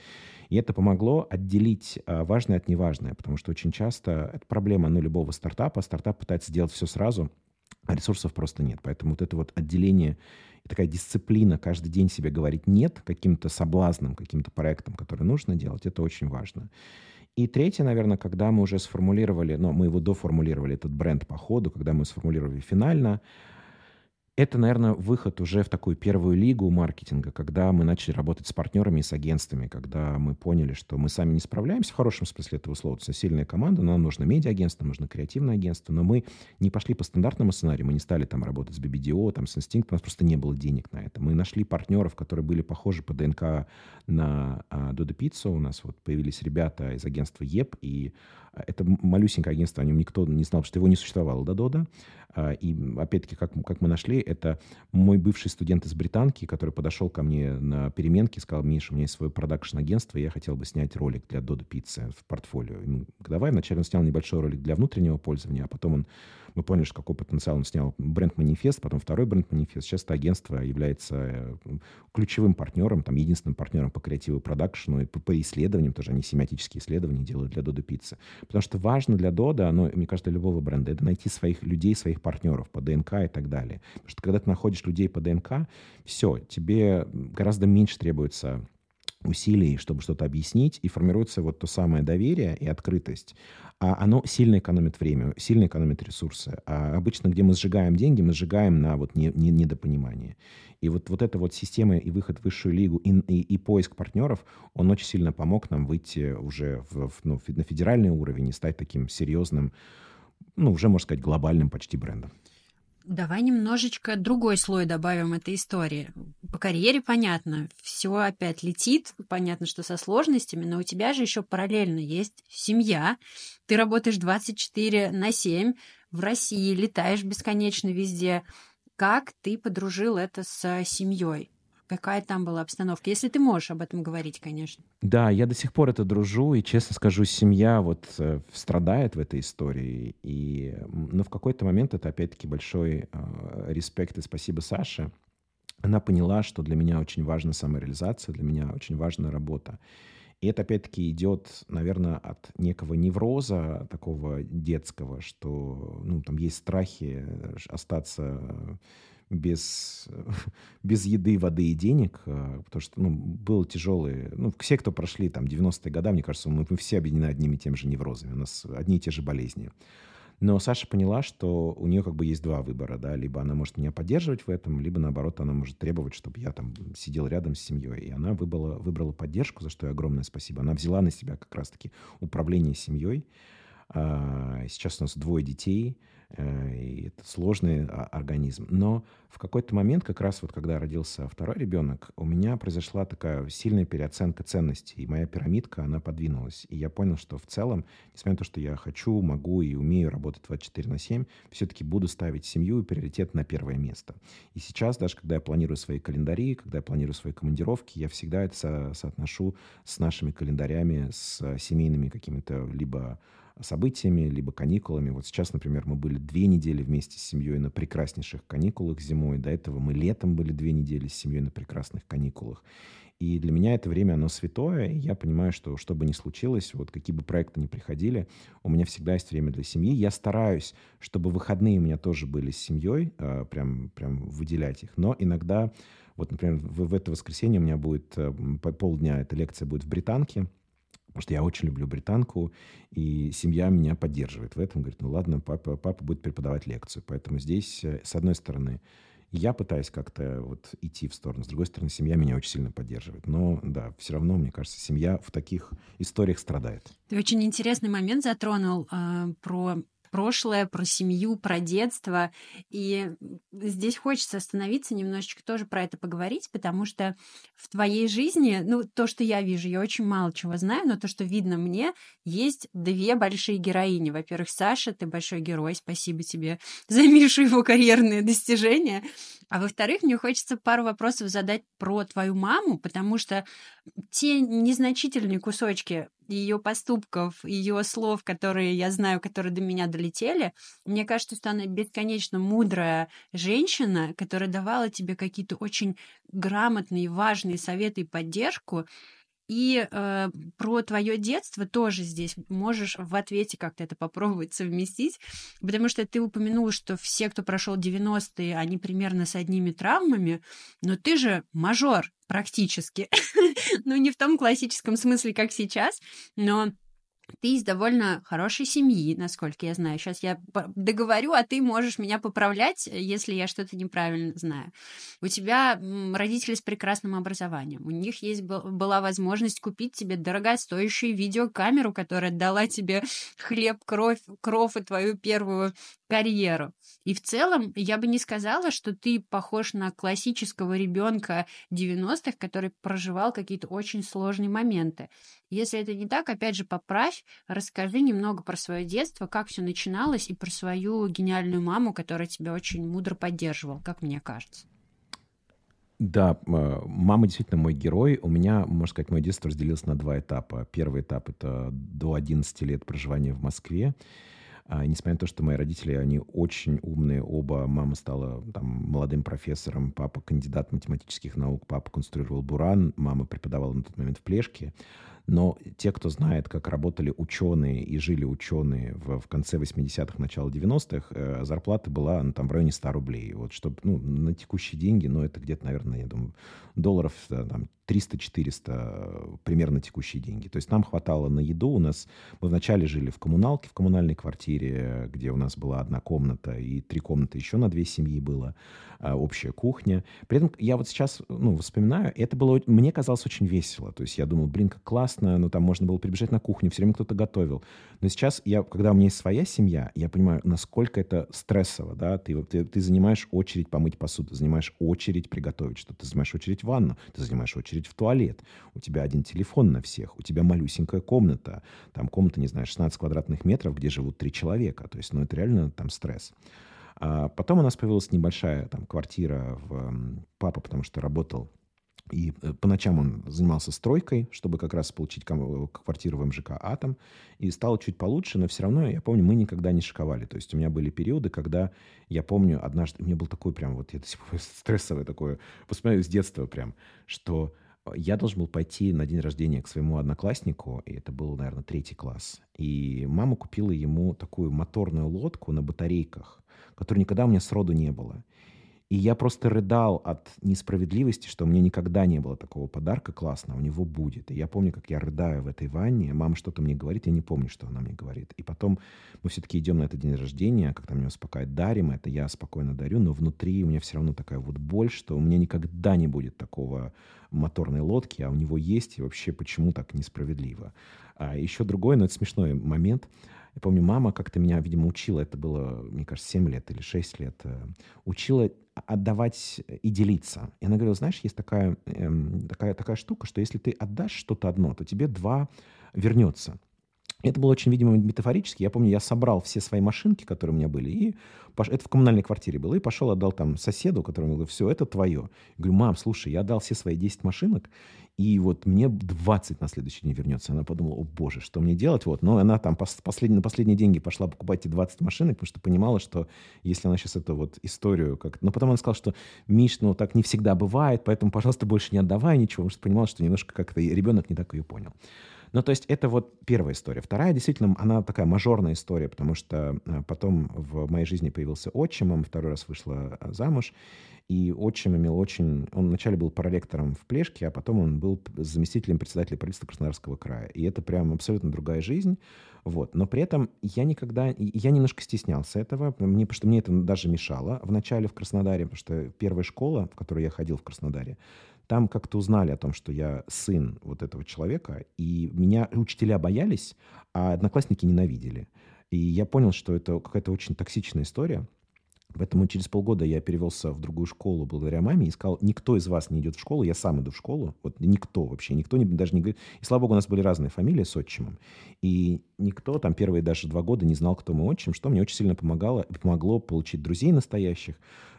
И это помогло отделить а, важное от неважное, потому что очень часто это проблема ну, любого стартапа. Стартап пытается сделать все сразу, а ресурсов просто нет. Поэтому вот это вот отделение такая дисциплина каждый день себе говорить «нет» каким-то соблазнам, каким-то проектам, которые нужно делать, это очень важно. И третье, наверное, когда мы уже сформулировали, но ну, мы его доформулировали, этот бренд по ходу, когда мы сформулировали финально, это, наверное, выход уже в такую первую лигу маркетинга, когда мы начали работать с партнерами и с агентствами, когда мы поняли, что мы сами не справляемся, в хорошем смысле этого слова, это сильная команда, нам нужно медиа-агентство, нужно креативное агентство, но мы не пошли по стандартному сценарию, мы не стали там работать с BBDO, там, с Instinct, у нас просто не было денег на это. Мы нашли партнеров, которые были похожи по ДНК на а, Dodo Pizza, у нас вот появились ребята из агентства ЕП, и это малюсенькое агентство, о нем никто не знал, что его не существовало до Дода. А, и опять-таки, как, как мы нашли, это мой бывший студент из Британки, который подошел ко мне на переменке сказал, Миша, у меня есть свое продакшн-агентство, я хотел бы снять ролик для Dodo Pizza в портфолио. И мы, давай, вначале он снял небольшой ролик для внутреннего пользования, а потом он мы поняли, что какой потенциал он снял бренд-манифест, потом второй бренд-манифест. Сейчас это агентство является э, ключевым партнером, там, единственным партнером по креативу продакшену и по, по исследованиям тоже. Они семиотические исследования делают для Dodo Pizza. Потому что важно для Dodo, ну, мне кажется, для любого бренда, это найти своих людей, своих партнеров по ДНК и так далее. Потому что когда ты находишь людей по ДНК, все, тебе гораздо меньше требуется усилий, чтобы что-то объяснить, и формируется вот то самое доверие и открытость. А оно сильно экономит время, сильно экономит ресурсы. А обычно, где мы сжигаем деньги, мы сжигаем на вот не, не, недопонимание. И вот, вот эта вот система и выход в высшую лигу, и, и, и поиск партнеров, он очень сильно помог нам выйти уже в, в, ну, на федеральный уровень и стать таким серьезным, ну, уже, можно сказать, глобальным почти брендом. Давай немножечко другой слой добавим этой истории. По карьере понятно, все опять летит, понятно, что со сложностями, но у тебя же еще параллельно есть семья. Ты работаешь 24 на 7 в России, летаешь бесконечно везде. Как ты подружил это с семьей? Какая там была обстановка? Если ты можешь об этом говорить, конечно. Да, я до сих пор это дружу, и, честно скажу, семья вот э, страдает в этой истории. И, но в какой-то момент это, опять-таки, большой э, респект и спасибо Саше. Она поняла, что для меня очень важна самореализация, для меня очень важна работа. И это, опять-таки, идет, наверное, от некого невроза такого детского, что ну, там есть страхи э, остаться без, (laughs) без еды, воды и денег, э, потому что, ну, было тяжелые, ну, все, кто прошли там 90-е годы, мне кажется, мы, мы все объединены одними и теми же неврозами, у нас одни и те же болезни. Но Саша поняла, что у нее как бы есть два выбора, да, либо она может меня поддерживать в этом, либо наоборот она может требовать, чтобы я там сидел рядом с семьей. И она выбрала, выбрала поддержку, за что ей огромное спасибо. Она взяла на себя как раз-таки управление семьей. А, сейчас у нас двое детей, и это сложный а, организм. Но в какой-то момент, как раз вот когда родился второй ребенок, у меня произошла такая сильная переоценка ценностей, и моя пирамидка, она подвинулась. И я понял, что в целом, несмотря на то, что я хочу, могу и умею работать 24 на 7, все-таки буду ставить семью и приоритет на первое место. И сейчас, даже когда я планирую свои календари, когда я планирую свои командировки, я всегда это со соотношу с нашими календарями, с семейными какими-то либо событиями, либо каникулами. Вот сейчас, например, мы были две недели вместе с семьей на прекраснейших каникулах зимой. До этого мы летом были две недели с семьей на прекрасных каникулах. И для меня это время, оно святое, и я понимаю, что что бы ни случилось, вот какие бы проекты ни приходили, у меня всегда есть время для семьи. Я стараюсь, чтобы выходные у меня тоже были с семьей, э, прям, прям выделять их. Но иногда, вот, например, в, в это воскресенье у меня будет э, полдня, эта лекция будет в Британке, Потому что я очень люблю британку, и семья меня поддерживает в этом. Говорит, ну ладно, папа, папа будет преподавать лекцию. Поэтому здесь, э, с одной стороны, я пытаюсь как-то вот идти в сторону. С другой стороны, семья меня очень сильно поддерживает. Но да, все равно, мне кажется, семья в таких историях страдает. Ты очень интересный момент затронул э, про прошлое, про семью, про детство. И здесь хочется остановиться немножечко тоже про это поговорить, потому что в твоей жизни, ну, то, что я вижу, я очень мало чего знаю, но то, что видно мне, есть две большие героини. Во-первых, Саша, ты большой герой, спасибо тебе (laughs) за Мишу его карьерные достижения. А во-вторых, мне хочется пару вопросов задать про твою маму, потому что те незначительные кусочки ее поступков, ее слов, которые я знаю, которые до меня долетели, мне кажется, что она бесконечно мудрая женщина, которая давала тебе какие-то очень грамотные, важные советы и поддержку, и э, про твое детство тоже здесь можешь в ответе как-то это попробовать совместить, потому что ты упомянул, что все, кто прошел 90-е, они примерно с одними травмами, но ты же мажор практически. (laughs) ну, не в том классическом смысле, как сейчас, но ты из довольно хорошей семьи, насколько я знаю. Сейчас я договорю, а ты можешь меня поправлять, если я что-то неправильно знаю. У тебя родители с прекрасным образованием. У них есть была возможность купить тебе дорогостоящую видеокамеру, которая дала тебе хлеб, кровь, кровь и твою первую карьеру. И в целом я бы не сказала, что ты похож на классического ребенка 90-х, который проживал какие-то очень сложные моменты. Если это не так, опять же, поправь, расскажи немного про свое детство, как все начиналось, и про свою гениальную маму, которая тебя очень мудро поддерживала, как мне кажется. Да, мама действительно мой герой. У меня, можно сказать, мое детство разделилось на два этапа. Первый этап — это до 11 лет проживания в Москве. А, несмотря на то, что мои родители, они очень умные оба. Мама стала там, молодым профессором, папа кандидат математических наук, папа конструировал буран, мама преподавала на тот момент в Плешке. Но те, кто знает, как работали ученые и жили ученые в, в конце 80-х, начало 90-х, э, зарплата была ну, там, в районе 100 рублей. Вот, чтобы, ну, на текущие деньги, ну, это где-то, наверное, я думаю, долларов э, там, 300-400 э, примерно текущие деньги. То есть нам хватало на еду. У нас мы вначале жили в коммуналке, в коммунальной квартире, где у нас была одна комната и три комнаты еще на две семьи было, общая кухня. При этом я вот сейчас ну, вспоминаю, это было, мне казалось очень весело. То есть я думал, блин, как классно, классно, ну, там можно было прибежать на кухню, все время кто-то готовил. Но сейчас, я, когда у меня есть своя семья, я понимаю, насколько это стрессово, да, ты, ты, ты занимаешь очередь помыть посуду, занимаешь очередь приготовить что-то, ты занимаешь очередь в ванну, ты занимаешь очередь в туалет, у тебя один телефон на всех, у тебя малюсенькая комната, там комната, не знаю, 16 квадратных метров, где живут три человека, то есть, ну, это реально там стресс. А потом у нас появилась небольшая там квартира в папа, потому что работал и э, по ночам он занимался стройкой, чтобы как раз получить э, квартиру в МЖК «Атом». И стало чуть получше, но все равно, я помню, мы никогда не шиковали. То есть у меня были периоды, когда, я помню, однажды, у меня был такой прям, вот я до сих пор (laughs) стрессовое такое, воспоминаю с детства прям, что я должен был пойти на день рождения к своему однокласснику, и это был, наверное, третий класс. И мама купила ему такую моторную лодку на батарейках, которой никогда у меня сроду не было. И я просто рыдал от несправедливости, что у меня никогда не было такого подарка классного, у него будет. И я помню, как я рыдаю в этой ванне, мама что-то мне говорит, я не помню, что она мне говорит. И потом мы все-таки идем на этот день рождения, как там меня успокаивает, дарим это, я спокойно дарю, но внутри у меня все равно такая вот боль, что у меня никогда не будет такого моторной лодки, а у него есть, и вообще почему так несправедливо. А еще другой, но это смешной момент – я помню, мама как-то меня, видимо, учила, это было, мне кажется, 7 лет или 6 лет, э, учила отдавать и делиться. И она говорила, знаешь, есть такая, эм, такая, такая штука, что если ты отдашь что-то одно, то тебе два вернется. Это было очень, видимо, метафорически. Я помню, я собрал все свои машинки, которые у меня были, и пош... это в коммунальной квартире было, и пошел отдал там соседу, которому говорю, все, это твое. Я говорю, мам, слушай, я отдал все свои 10 машинок, и вот мне 20 на следующий день вернется. Она подумала, о боже, что мне делать? Вот. Но она там пос- последние, на последние деньги пошла покупать эти 20 машинок, потому что понимала, что если она сейчас эту вот историю как... Но потом она сказала, что Миш, ну так не всегда бывает, поэтому, пожалуйста, больше не отдавай ничего, потому что понимала, что немножко как-то ребенок не так ее понял. Ну, то есть это вот первая история. Вторая, действительно, она такая мажорная история, потому что э, потом в моей жизни появился отчим, мама второй раз вышла э, замуж, и отчим имел очень... Он вначале был проректором в Плешке, а потом он был заместителем председателя правительства Краснодарского края. И это прям абсолютно другая жизнь. Вот. Но при этом я никогда... Я немножко стеснялся этого, мне, потому что мне это даже мешало в начале в Краснодаре, потому что первая школа, в которую я ходил в Краснодаре, там как-то узнали о том, что я сын вот этого человека, и меня учителя боялись, а одноклассники ненавидели. И я понял, что это какая-то очень токсичная история. Поэтому через полгода я перевелся в другую школу благодаря маме и сказал, никто из вас не идет в школу, я сам иду в школу. Вот никто вообще, никто не, даже не говорит. И слава богу, у нас были разные фамилии с отчимом. И никто там первые даже два года не знал, кто мой отчим, что мне очень сильно помогало, помогло получить друзей настоящих,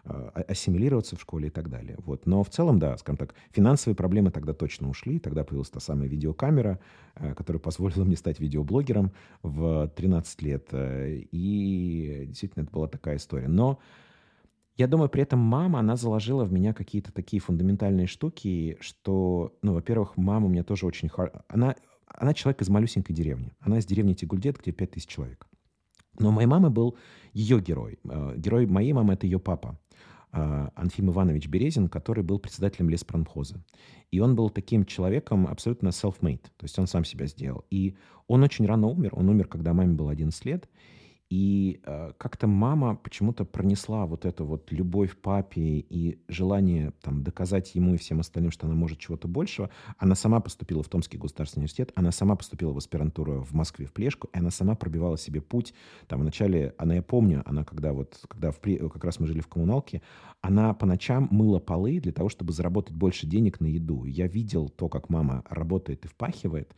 ассимилироваться в школе и так далее. Вот. Но в целом, да, скажем так, финансовые проблемы тогда точно ушли. Тогда появилась та самая видеокамера, э, которая позволила мне стать видеоблогером в 13 лет. И действительно, это была такая история. Но я думаю, при этом мама, она заложила в меня какие-то такие фундаментальные штуки, что, ну, во-первых, мама у меня тоже очень... Она, она человек из малюсенькой деревни. Она из деревни Тигульдет, где 5000 человек. Но моей мамы был ее герой. Герой моей мамы – это ее папа. А, Анфим Иванович Березин, который был председателем леспромхоза. И он был таким человеком абсолютно self-made, то есть он сам себя сделал. И он очень рано умер, он умер, когда маме было 11 лет, и э, как-то мама почему-то пронесла вот эту вот любовь папе и желание там доказать ему и всем остальным, что она может чего-то большего. Она сама поступила в Томский государственный университет, она сама поступила в аспирантуру в Москве в Плешку, и она сама пробивала себе путь. Там вначале, она, я помню, она когда вот, когда в, как раз мы жили в коммуналке, она по ночам мыла полы для того, чтобы заработать больше денег на еду. Я видел то, как мама работает и впахивает,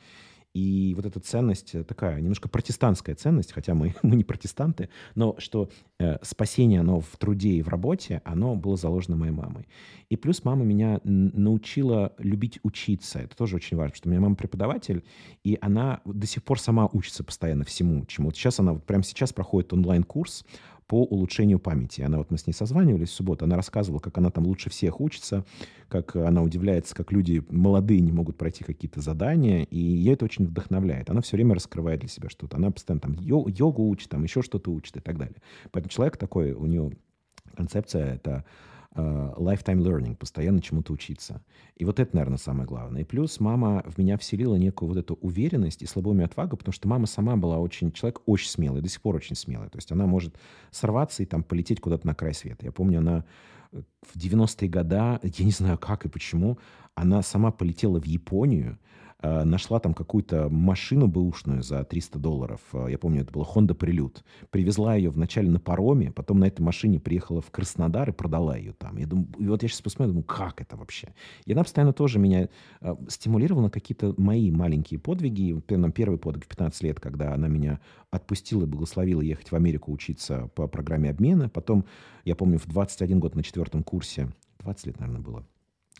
и вот эта ценность э, такая немножко протестантская ценность, хотя мы, (laughs) мы не протестанты, но что э, спасение, оно в труде и в работе, оно было заложено моей мамой. И плюс мама меня научила любить учиться. Это тоже очень важно, потому что у меня мама преподаватель, и она до сих пор сама учится постоянно всему, чему. Вот сейчас она вот прямо сейчас проходит онлайн-курс по улучшению памяти. Она вот мы с ней созванивались в субботу, она рассказывала, как она там лучше всех учится, как она удивляется, как люди молодые не могут пройти какие-то задания, и ее это очень вдохновляет. Она все время раскрывает для себя что-то. Она постоянно там йогу учит, там еще что-то учит и так далее. Поэтому человек такой, у него концепция это lifetime learning, постоянно чему-то учиться. И вот это, наверное, самое главное. И плюс мама в меня вселила некую вот эту уверенность и слабоумие отвагу, потому что мама сама была очень, человек очень смелый, до сих пор очень смелый. То есть она может сорваться и там полететь куда-то на край света. Я помню, она э, в 90-е годы, я не знаю как и почему, она сама полетела в Японию, Э, нашла там какую-то машину бэушную за 300 долларов. Э, я помню, это была Honda Prelude. Привезла ее вначале на пароме, потом на этой машине приехала в Краснодар и продала ее там. Я думаю, и вот я сейчас посмотрю, думаю, как это вообще? И она постоянно тоже меня э, стимулировала на какие-то мои маленькие подвиги. Например, первый подвиг в 15 лет, когда она меня отпустила и благословила ехать в Америку учиться по программе обмена. Потом, я помню, в 21 год на четвертом курсе, 20 лет, наверное, было,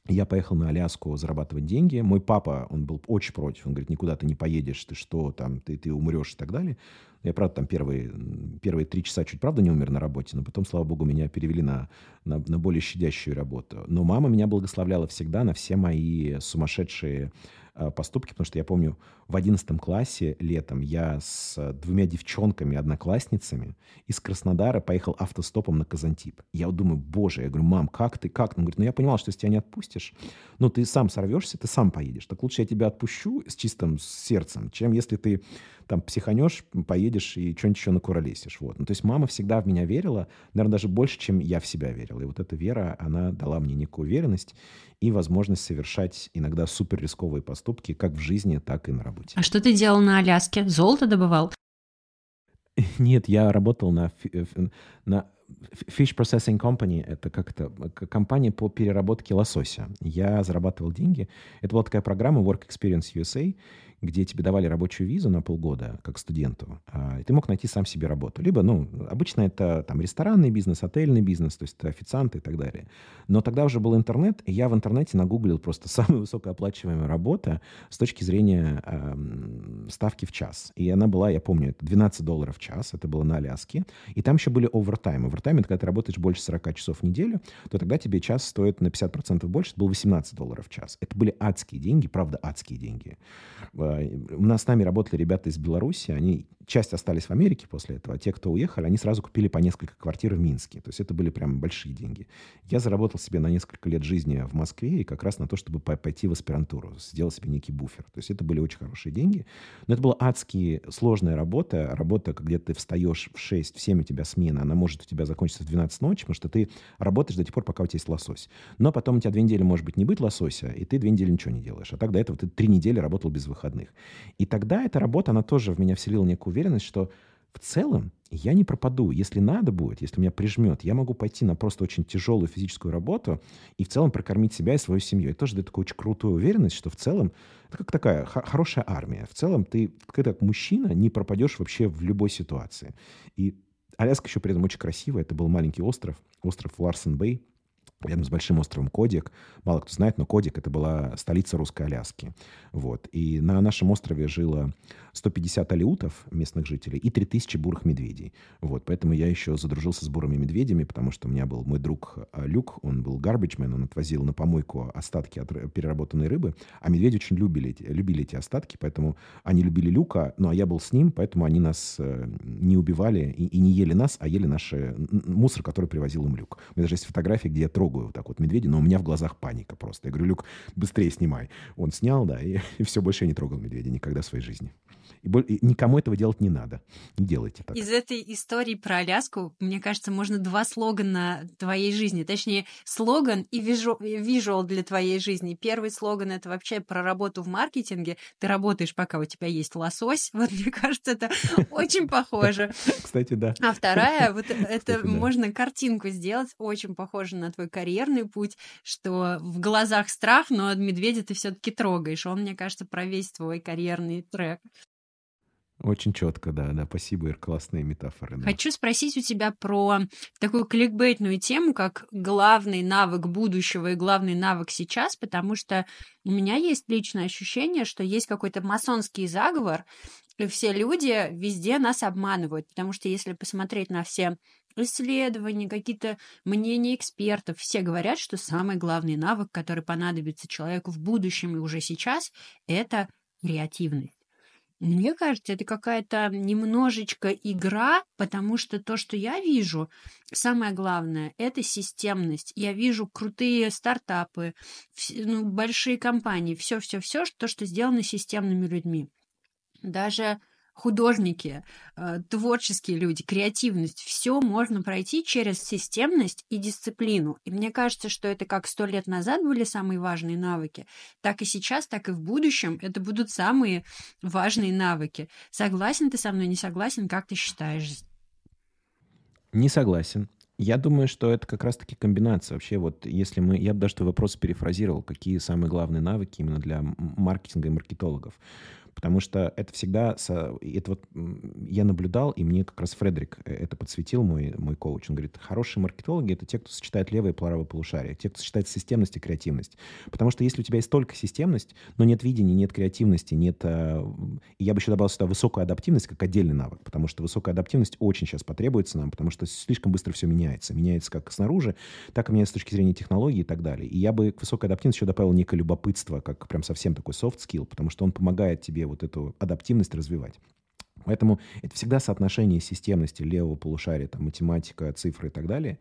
я поехал на Аляску зарабатывать деньги. Мой папа, он был очень против. Он говорит, никуда ты не поедешь, ты что, там, ты, ты умрешь и так далее. Я, правда, там первые, первые три часа чуть, правда, не умер на работе, но потом, слава богу, меня перевели на, на, на более щадящую работу. Но мама меня благословляла всегда на все мои сумасшедшие Э, поступки, потому что я помню, в 11 классе летом я с двумя девчонками, одноклассницами из Краснодара поехал автостопом на Казантип. Я вот думаю, боже, я говорю, мам, как ты, как? Он говорит, ну я понимал, что если тебя не отпустишь, ну ты сам сорвешься, ты сам поедешь. Так лучше я тебя отпущу с чистым сердцем, чем если ты там психанешь, поедешь и что-нибудь еще накуролесишь. Вот. Ну, то есть мама всегда в меня верила, наверное, даже больше, чем я в себя верил. И вот эта вера, она дала мне некую уверенность и возможность совершать иногда супер рисковые поступки как в жизни, так и на работе. А что ты делал на Аляске? Золото добывал? (laughs) Нет, я работал на, на Fish Processing Company, это как то компания по переработке лосося. Я зарабатывал деньги. Это была такая программа Work Experience USA, где тебе давали рабочую визу на полгода, как студенту, а, и ты мог найти сам себе работу. Либо, ну, обычно это там ресторанный бизнес, отельный бизнес, то есть официанты и так далее. Но тогда уже был интернет, и я в интернете нагуглил просто (laughs) самая высокооплачиваемая работа с точки зрения э, ставки в час. И она была, я помню, это 12 долларов в час, это было на Аляске. И там еще были овертаймы. Овертайм — это когда ты работаешь больше 40 часов в неделю, то тогда тебе час стоит на 50% больше, это было 18 долларов в час. Это были адские деньги, правда, адские деньги. У нас с нами работали ребята из Беларуси, они часть остались в Америке после этого, а те, кто уехали, они сразу купили по несколько квартир в Минске. То есть это были прям большие деньги. Я заработал себе на несколько лет жизни в Москве и как раз на то, чтобы пойти в аспирантуру, сделать себе некий буфер. То есть это были очень хорошие деньги. Но это была адски сложная работа. Работа, где ты встаешь в 6, в 7 у тебя смена, она может у тебя закончиться в 12 ночи, потому что ты работаешь до тех пор, пока у тебя есть лосось. Но потом у тебя две недели может быть не быть лосося, и ты две недели ничего не делаешь. А так до этого ты три недели работал без выходных. И тогда эта работа, она тоже в меня вселила некую уверенность, что в целом я не пропаду. Если надо будет, если меня прижмет, я могу пойти на просто очень тяжелую физическую работу и в целом прокормить себя и свою семью. Это тоже дает такую очень крутую уверенность, что в целом это как такая хорошая армия. В целом ты, как мужчина, не пропадешь вообще в любой ситуации. И Аляска еще при этом очень красивая. Это был маленький остров, остров Ларсен-Бэй рядом с большим островом Кодик. Мало кто знает, но Кодик — это была столица русской Аляски. Вот. И на нашем острове жило 150 алиутов, местных жителей, и 3000 бурых медведей. Вот. Поэтому я еще задружился с бурыми медведями, потому что у меня был мой друг а, Люк, он был гарбиджмен, он отвозил на помойку остатки от переработанной рыбы, а медведи очень любили любили эти остатки, поэтому они любили Люка, ну а я был с ним, поэтому они нас э, не убивали и, и не ели нас, а ели наш мусор, который привозил им Люк. У меня даже есть фотографии, где я трогаю трогаю вот так вот медведя, но у меня в глазах паника просто. Я говорю, Люк, быстрее снимай. Он снял, да, и, (laughs) и все, больше я не трогал медведя никогда в своей жизни. И, и никому этого делать не надо. Не делайте так. Из этой истории про Аляску, мне кажется, можно два слогана твоей жизни. Точнее, слоган и визуал для твоей жизни. Первый слоган — это вообще про работу в маркетинге. Ты работаешь, пока у тебя есть лосось. (laughs) Вот мне кажется, это очень похоже. (laughs) Кстати, да. А вторая, вот это можно картинку сделать, очень похоже на твой карьерный путь, что в глазах страх, но медведя ты все-таки трогаешь. Он, мне кажется, про весь твой карьерный трек. Очень четко, да, да. Спасибо, Ир, классные метафоры. Да. Хочу спросить у тебя про такую кликбейтную тему, как главный навык будущего и главный навык сейчас, потому что у меня есть личное ощущение, что есть какой-то масонский заговор, и все люди везде нас обманывают, потому что если посмотреть на все исследования, какие-то мнения экспертов, все говорят, что самый главный навык, который понадобится человеку в будущем и уже сейчас, это креативность. Мне кажется, это какая-то немножечко игра, потому что то, что я вижу, самое главное, это системность. Я вижу крутые стартапы, ну, большие компании, все-все-все, то, что сделано системными людьми. Даже художники, э, творческие люди, креативность, все можно пройти через системность и дисциплину. И мне кажется, что это как сто лет назад были самые важные навыки, так и сейчас, так и в будущем это будут самые важные навыки. Согласен ты со мной, не согласен, как ты считаешь? Не согласен. Я думаю, что это как раз-таки комбинация. Вообще, вот если мы... Я бы даже твой вопрос перефразировал. Какие самые главные навыки именно для маркетинга и маркетологов? Потому что это всегда... Это вот я наблюдал, и мне как раз Фредерик э, это подсветил, мой, мой коуч. Он говорит, хорошие маркетологи — это те, кто сочетает левое и правое полушарие, те, кто сочетает системность и креативность. Потому что если у тебя есть только системность, но нет видения, нет креативности, нет... Э, и я бы еще добавил сюда высокую адаптивность как отдельный навык, потому что высокая адаптивность очень сейчас потребуется нам, потому что слишком быстро все меняется. Меняется как снаружи, так и меняется с точки зрения технологий и так далее. И я бы к высокой адаптивности еще добавил некое любопытство, как прям совсем такой soft skill, потому что он помогает тебе вот эту адаптивность развивать. Поэтому это всегда соотношение системности левого полушария, там, математика, цифры и так далее,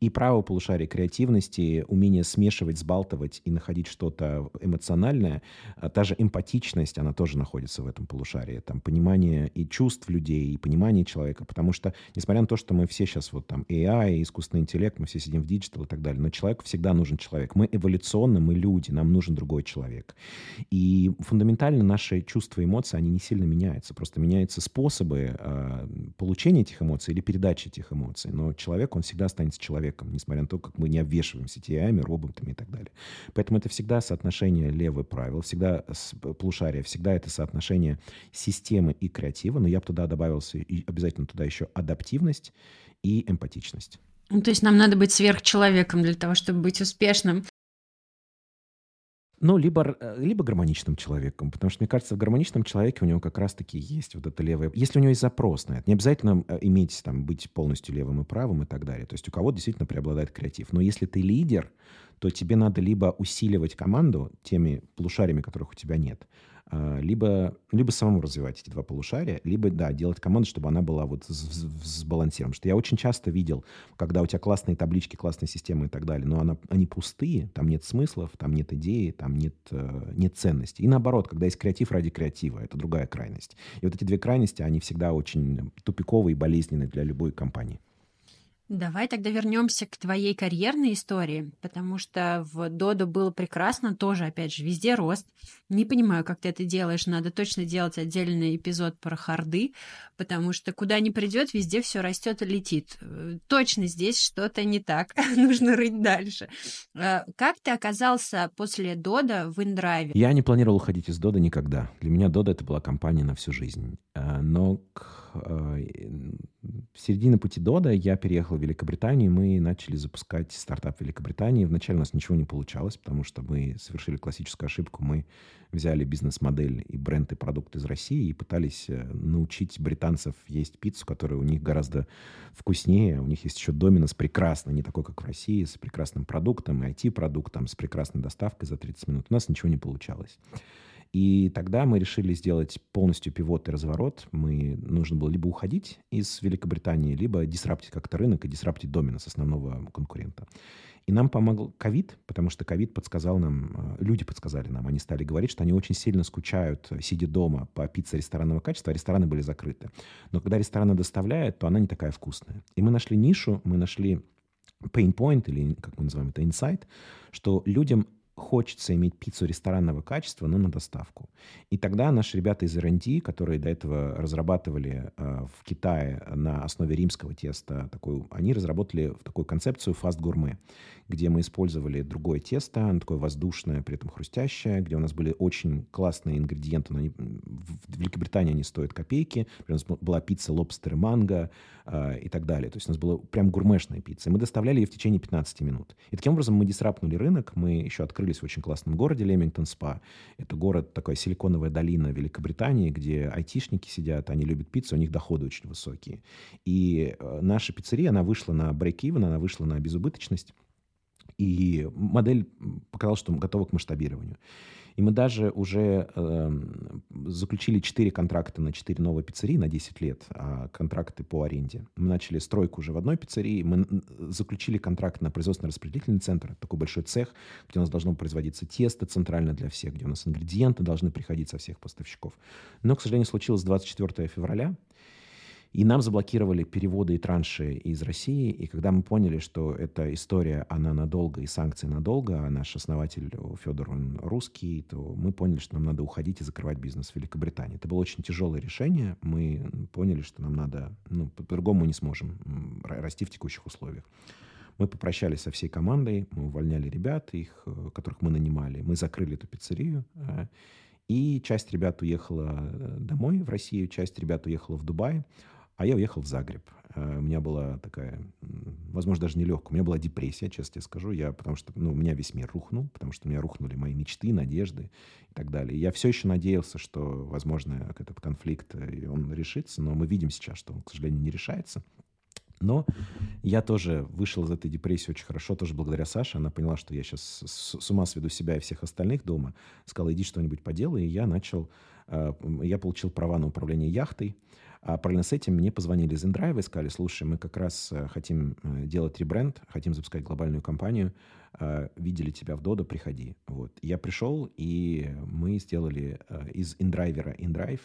и правого полушария креативности, умение смешивать, сбалтывать и находить что-то эмоциональное. А та же эмпатичность, она тоже находится в этом полушарии. Там понимание и чувств людей, и понимание человека. Потому что, несмотря на то, что мы все сейчас вот там AI, искусственный интеллект, мы все сидим в диджитал и так далее, но человеку всегда нужен человек. Мы эволюционно, мы люди, нам нужен другой человек. И фундаментально наши чувства и эмоции, они не сильно меняются. Просто меняется способы э, получения этих эмоций или передачи этих эмоций. Но человек, он всегда останется человеком, несмотря на то, как мы не обвешиваемся TI, роботами и так далее. Поэтому это всегда соотношение левое правило, всегда полушарие, всегда это соотношение системы и креатива. Но я бы туда добавился и обязательно туда еще адаптивность и эмпатичность. Ну, то есть нам надо быть сверхчеловеком для того, чтобы быть успешным. Ну, либо, э, либо гармоничным человеком, потому что, мне кажется, в гармоничном человеке у него как раз-таки есть вот это левое... Если у него есть запрос на это, не обязательно э, иметь, там, быть полностью левым и правым и так далее. То есть у кого действительно преобладает креатив. Но если ты лидер, то тебе надо либо усиливать команду теми полушариями, которых у тебя нет, либо, либо самому развивать эти два полушария, либо, да, делать команду, чтобы она была вот сбалансирована. Что я очень часто видел, когда у тебя классные таблички, классные системы и так далее, но она, они пустые, там нет смыслов, там нет идеи, там нет, э, нет ценности. И наоборот, когда есть креатив ради креатива, это другая крайность. И вот эти две крайности, они всегда очень тупиковые и болезненные для любой компании. Давай тогда вернемся к твоей карьерной истории, потому что в Додо было прекрасно, тоже, опять же, везде рост. Не понимаю, как ты это делаешь, надо точно делать отдельный эпизод про харды, потому что куда ни придет, везде все растет и летит. Точно здесь что-то не так, (laughs) нужно рыть дальше. А, как ты оказался после Дода в Индрайве? Я не планировал уходить из Дода никогда. Для меня Дода это была компания на всю жизнь. А, но а, в середине пути Дода я переехал в Великобританию, и мы начали запускать стартап в Великобритании. Вначале у нас ничего не получалось, потому что мы совершили классическую ошибку. Мы взяли бизнес-модель и бренд, и продукт из России и пытались э, научить британцев есть пиццу, которая у них гораздо вкуснее. У них есть еще Доминос прекрасно, не такой, как в России, с прекрасным продуктом, IT-продуктом, с прекрасной доставкой за 30 минут. У нас ничего не получалось. И тогда мы решили сделать полностью пивот и разворот. Мы нужно было либо уходить из Великобритании, либо дисраптить как-то рынок и дисраптить Доминос, основного конкурента. И нам помогал ковид, потому что ковид подсказал нам, э, люди подсказали нам, они стали говорить, что они очень сильно скучают, сидя дома по пицце ресторанного качества, а рестораны были закрыты. Но когда рестораны доставляют, то она не такая вкусная. И мы нашли нишу, мы нашли pain point, или как мы называем это, insight, что людям хочется иметь пиццу ресторанного качества, но на доставку. И тогда наши ребята из R&D, которые до этого разрабатывали э, в Китае на основе римского теста, такой, они разработали такую концепцию gourmet, где мы использовали другое тесто, оно такое воздушное, при этом хрустящее, где у нас были очень классные ингредиенты, но они, в Великобритании они стоят копейки, у нас была пицца лобстер манго э, и так далее. То есть у нас была прям гурмешная пицца. И мы доставляли ее в течение 15 минут. И таким образом мы дисрапнули рынок, мы еще открылись в очень классном городе Лемингтон Спа. Это город, такая силиконовая долина Великобритании, где айтишники сидят, они любят пиццу, у них доходы очень высокие. И э, наша пиццерия, она вышла на break-even, она вышла на безубыточность. И модель показала, что готова к масштабированию. И мы даже уже э, заключили 4 контракта на 4 новые пиццерии на 10 лет, а контракты по аренде. Мы начали стройку уже в одной пиццерии, мы заключили контракт на производственно-распределительный центр, такой большой цех, где у нас должно производиться тесто центрально для всех, где у нас ингредиенты должны приходить со всех поставщиков. Но, к сожалению, случилось 24 февраля, и нам заблокировали переводы и транши из России. И когда мы поняли, что эта история, она надолго, и санкции надолго, а наш основатель Федор, он русский, то мы поняли, что нам надо уходить и закрывать бизнес в Великобритании. Это было очень тяжелое решение. Мы поняли, что нам надо, ну, по-другому мы не сможем расти в текущих условиях. Мы попрощались со всей командой, мы увольняли ребят, их, э, которых мы нанимали. Мы закрыли эту пиццерию. Э, И часть ребят уехала э, домой в Россию, часть ребят уехала в Дубай, а я уехал в Загреб. Э, у меня была такая, возможно, даже не легкая, у меня была депрессия, честно тебе скажу, я, потому что ну, у меня весь мир рухнул, потому что у меня рухнули мои мечты, надежды и так далее. Я все еще надеялся, что, возможно, этот конфликт, э, он решится, но мы видим сейчас, что он, к сожалению, не решается. Но я тоже вышел из этой депрессии очень хорошо, тоже благодаря Саше. Она поняла, что я сейчас с ума сведу себя и всех остальных дома. Сказала, иди что-нибудь поделай. И я начал, э, я получил права на управление яхтой. А параллельно с этим мне позвонили из InDrive и сказали, слушай, мы как раз э, хотим э, делать ребренд, хотим запускать глобальную компанию, видели тебя в Dodo, приходи. Вот. Я пришел, и мы сделали из InDriver InDrive,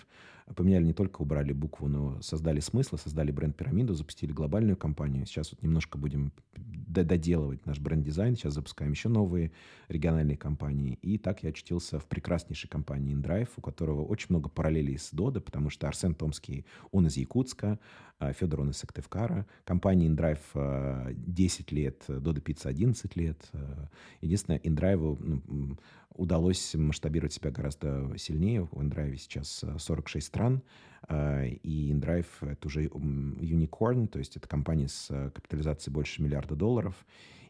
поменяли не только убрали букву, но создали смысл, создали бренд-пирамиду, запустили глобальную компанию. Сейчас вот немножко будем доделывать наш бренд-дизайн. Сейчас запускаем еще новые региональные компании. И так я очутился в прекраснейшей компании InDrive, у которого очень много параллелей с Dodo, потому что Арсен Томский, он из Якутска, а Федор, он из Сыктывкара. Компания InDrive 10 а, лет, Dodo Pizza 11 лет. А, единственное, InDrive удалось масштабировать себя гораздо сильнее. У InDrive сейчас 46 стран, и InDrive — это уже unicorn, то есть это компания с капитализацией больше миллиарда долларов,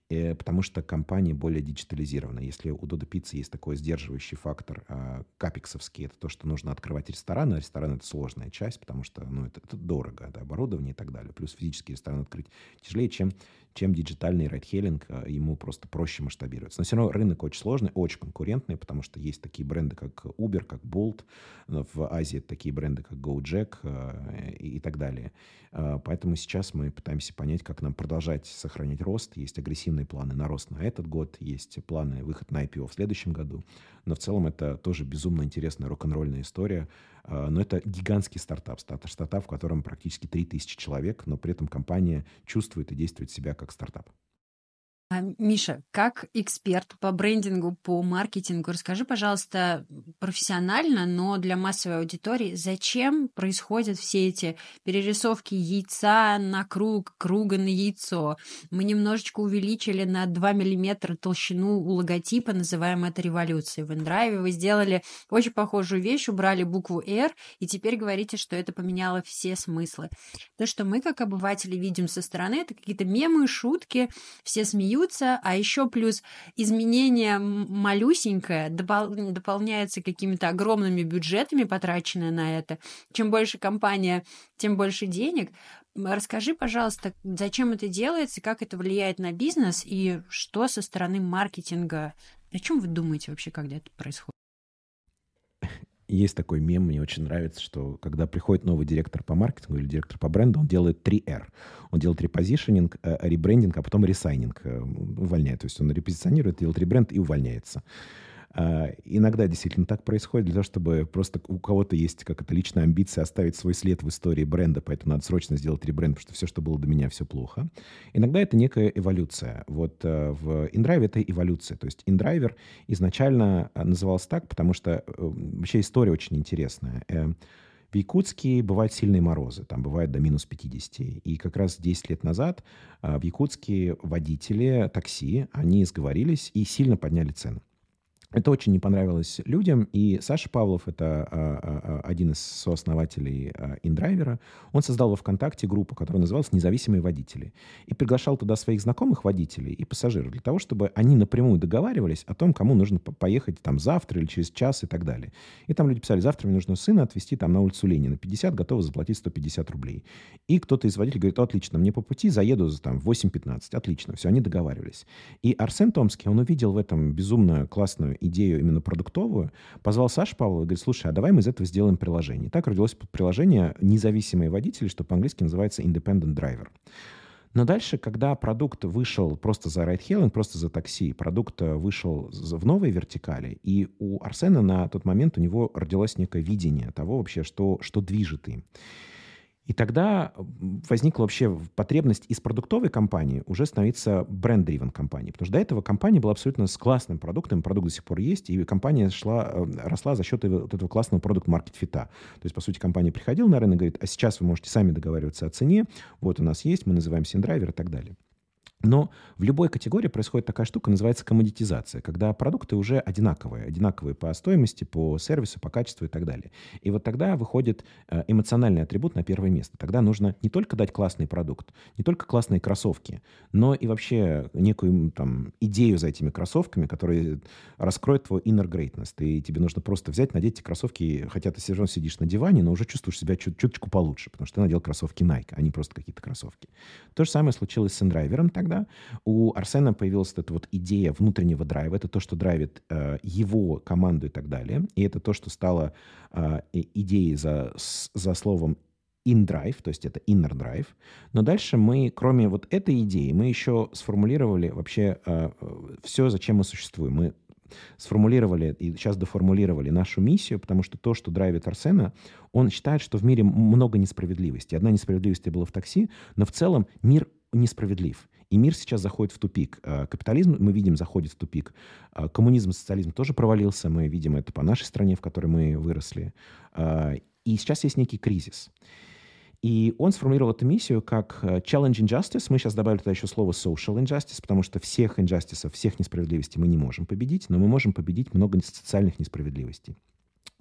Э, потому что компания более диджитализирована. Если у Додо Пиццы есть такой сдерживающий фактор капексовский, это то, что нужно открывать ресторан, а ресторан — это сложная часть, потому что ну, это, это дорого, да, оборудование и так далее. Плюс физический ресторан открыть тяжелее, чем, чем диджитальный райдхелинг, а, ему просто проще масштабироваться. Но все равно рынок очень сложный, очень конкурентный, потому что есть такие бренды, как Uber, как Bolt, в Азии такие бренды, как GoJack а, и, и так далее. Поэтому сейчас мы пытаемся понять, как нам продолжать сохранять рост. Есть агрессивные планы на рост на этот год, есть планы выход на IPO в следующем году. Но в целом это тоже безумно интересная рок-н-ролльная история. А, но это гигантский стартап, стартап, в котором практически 3000 человек, но при этом компания чувствует и действует себя как стартап. А, Миша, как эксперт по брендингу, по маркетингу, расскажи, пожалуйста, профессионально, но для массовой аудитории, зачем происходят все эти перерисовки яйца на круг, круга на яйцо? Мы немножечко увеличили на 2 миллиметра толщину у логотипа, называем это революцией. В Индрайве вы сделали очень похожую вещь, убрали букву R, и теперь говорите, что это поменяло все смыслы. То, что мы, как обыватели, видим со стороны, это какие-то мемы, шутки, все смеются, смеются, а еще плюс изменение малюсенькое допол- дополняется какими-то огромными бюджетами, потраченные на это. Чем больше компания, тем больше денег. Расскажи, пожалуйста, зачем это делается, как это влияет на бизнес и что со стороны маркетинга. О чем вы думаете вообще, когда это происходит? Есть такой мем, мне очень нравится, что когда приходит новый директор по маркетингу или директор по бренду, он делает 3R. Он делает repositioning, э, ребрендинг, а потом resigning, э, увольняет. То есть он репозиционирует, делает ребренд и увольняется. А, иногда действительно так происходит, для того, чтобы просто у кого-то есть какая-то личная амбиция оставить свой след в истории бренда, поэтому надо срочно сделать ребренд, потому что все, что было до меня, все плохо. Иногда это некая эволюция. Вот э, в InDrive это эволюция. То есть InDriver изначально э, назывался так, потому что э, вообще история очень интересная. В Якутске бывают сильные морозы, там бывает до минус 50. И как раз 10 лет назад в Якутске водители такси, они сговорились и сильно подняли цены. Это очень не понравилось людям, и Саша Павлов, это а, а, а, один из сооснователей а, InDriver, он создал во ВКонтакте группу, которая называлась «Независимые водители», и приглашал туда своих знакомых водителей и пассажиров для того, чтобы они напрямую договаривались о том, кому нужно поехать там завтра или через час и так далее. И там люди писали, завтра мне нужно сына отвезти там на улицу Ленина, 50, готовы заплатить 150 рублей. И кто-то из водителей говорит, отлично, мне по пути заеду за там 8.15, отлично, все, они договаривались. И Арсен Томский, он увидел в этом безумно классную идею именно продуктовую, позвал Сашу Павлова и говорит, слушай, а давай мы из этого сделаем приложение. И так родилось приложение «Независимые водители», что по-английски называется «Independent Driver». Но дальше, когда продукт вышел просто за райдхелинг, просто за такси, продукт э, вышел в новой вертикали, и у Арсена на тот момент у него родилось некое видение того вообще, что, что движет им. И тогда возникла вообще потребность из продуктовой компании уже становиться brand-driven компанией. Потому что до этого компания была абсолютно с классным продуктом, продукт до сих пор есть, и компания шла, э, росла за счет вот этого классного product-market fit а. То есть, по сути, компания приходила на рынок и говорит, а сейчас вы можете сами договариваться о цене, вот у нас есть, мы называем inDriver и так далее. Но в любой категории происходит такая штука, называется коммодитизация, когда продукты уже одинаковые, одинаковые по стоимости, по сервису, по качеству и так далее. И вот тогда выходит э, эмоциональный атрибут на первое место. Тогда нужно не только дать классный продукт, не только классные кроссовки, но и вообще некую там идею за этими кроссовками, которые раскроет твой inner greatness. И тебе нужно просто взять, надеть эти кроссовки, хотя ты все равно сидишь на диване, но уже чувствуешь себя чуть чуточку получше, потому что ты надел кроссовки Nike, а не просто какие-то кроссовки. То же самое случилось с индрайвером тогда, да, у Арсена появилась эта вот идея внутреннего драйва, это то, что драйвит э, его команду и так далее, и это то, что стало э, идеей за, за словом in drive, то есть это inner drive. Но дальше мы, кроме вот этой идеи, мы еще сформулировали вообще э, все, зачем мы существуем. Мы сформулировали и сейчас доформулировали нашу миссию, потому что то, что драйвит Арсена, он считает, что в мире много несправедливости. Одна несправедливость была в такси, но в целом мир несправедлив. И мир сейчас заходит в тупик. А, капитализм, мы видим, заходит в тупик. А, коммунизм, социализм тоже провалился. Мы видим это по нашей стране, в которой мы выросли. А, и сейчас есть некий кризис. И он сформулировал эту миссию как challenge injustice. Мы сейчас добавили туда еще слово social injustice, потому что всех injustice, всех несправедливостей мы не можем победить, но мы можем победить много социальных несправедливостей.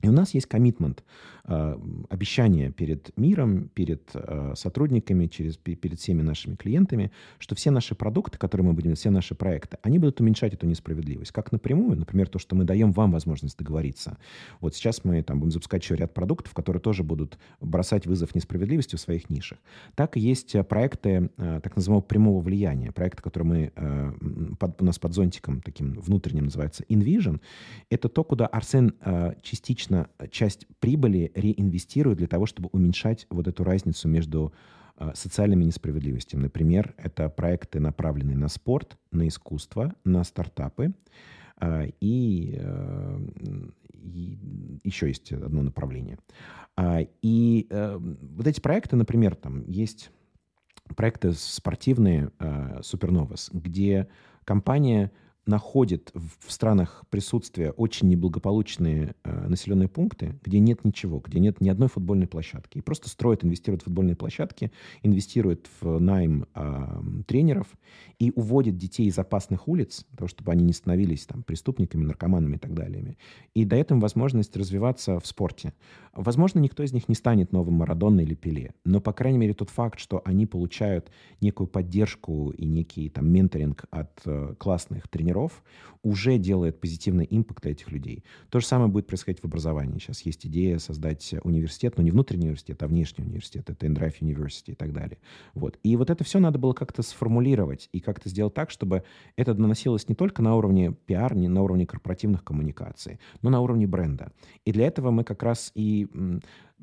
И у нас есть коммитмент, а, обещание перед миром, перед а, сотрудниками, через, перед всеми нашими клиентами, что все наши продукты, которые мы будем, все наши проекты, они будут уменьшать эту несправедливость. Как напрямую, например, то, что мы даем вам возможность договориться. Вот сейчас мы там будем запускать еще ряд продуктов, которые тоже будут бросать вызов несправедливости в своих нишах. Так и есть а, проекты так называемого прямого влияния. Проекты, которые мы, под, у нас под зонтиком таким внутренним называется InVision. Это то, куда Арсен частично соответственно, часть прибыли реинвестируют для того, чтобы уменьшать вот эту разницу между э, социальными несправедливостями. Например, это проекты, направленные на спорт, на искусство, на стартапы. Э, и, э, и еще есть одно направление. И вот эти проекты, например, там есть проекты спортивные Supernovas, где компания находит в странах присутствия очень неблагополучные э, населенные пункты, где нет ничего, где нет ни одной футбольной площадки. И просто строит, инвестирует в футбольные площадки, инвестирует в найм э, тренеров и уводит детей из опасных улиц, для того, чтобы они не становились там, преступниками, наркоманами и так далее. И дает им возможность развиваться в спорте. Возможно, никто из них не станет новым Марадонной или Пеле, но, по крайней мере, тот факт, что они получают некую поддержку и некий там менторинг от э, классных тренеров, тренеров уже делает позитивный импакт для этих людей. То же самое будет происходить в образовании. Сейчас есть идея создать университет, но не внутренний университет, а внешний университет. Это Endrive University и так далее. Вот. И вот это все надо было как-то сформулировать и как-то сделать так, чтобы это наносилось не только на уровне пиар, не на уровне корпоративных коммуникаций, но на уровне бренда. И для этого мы как раз и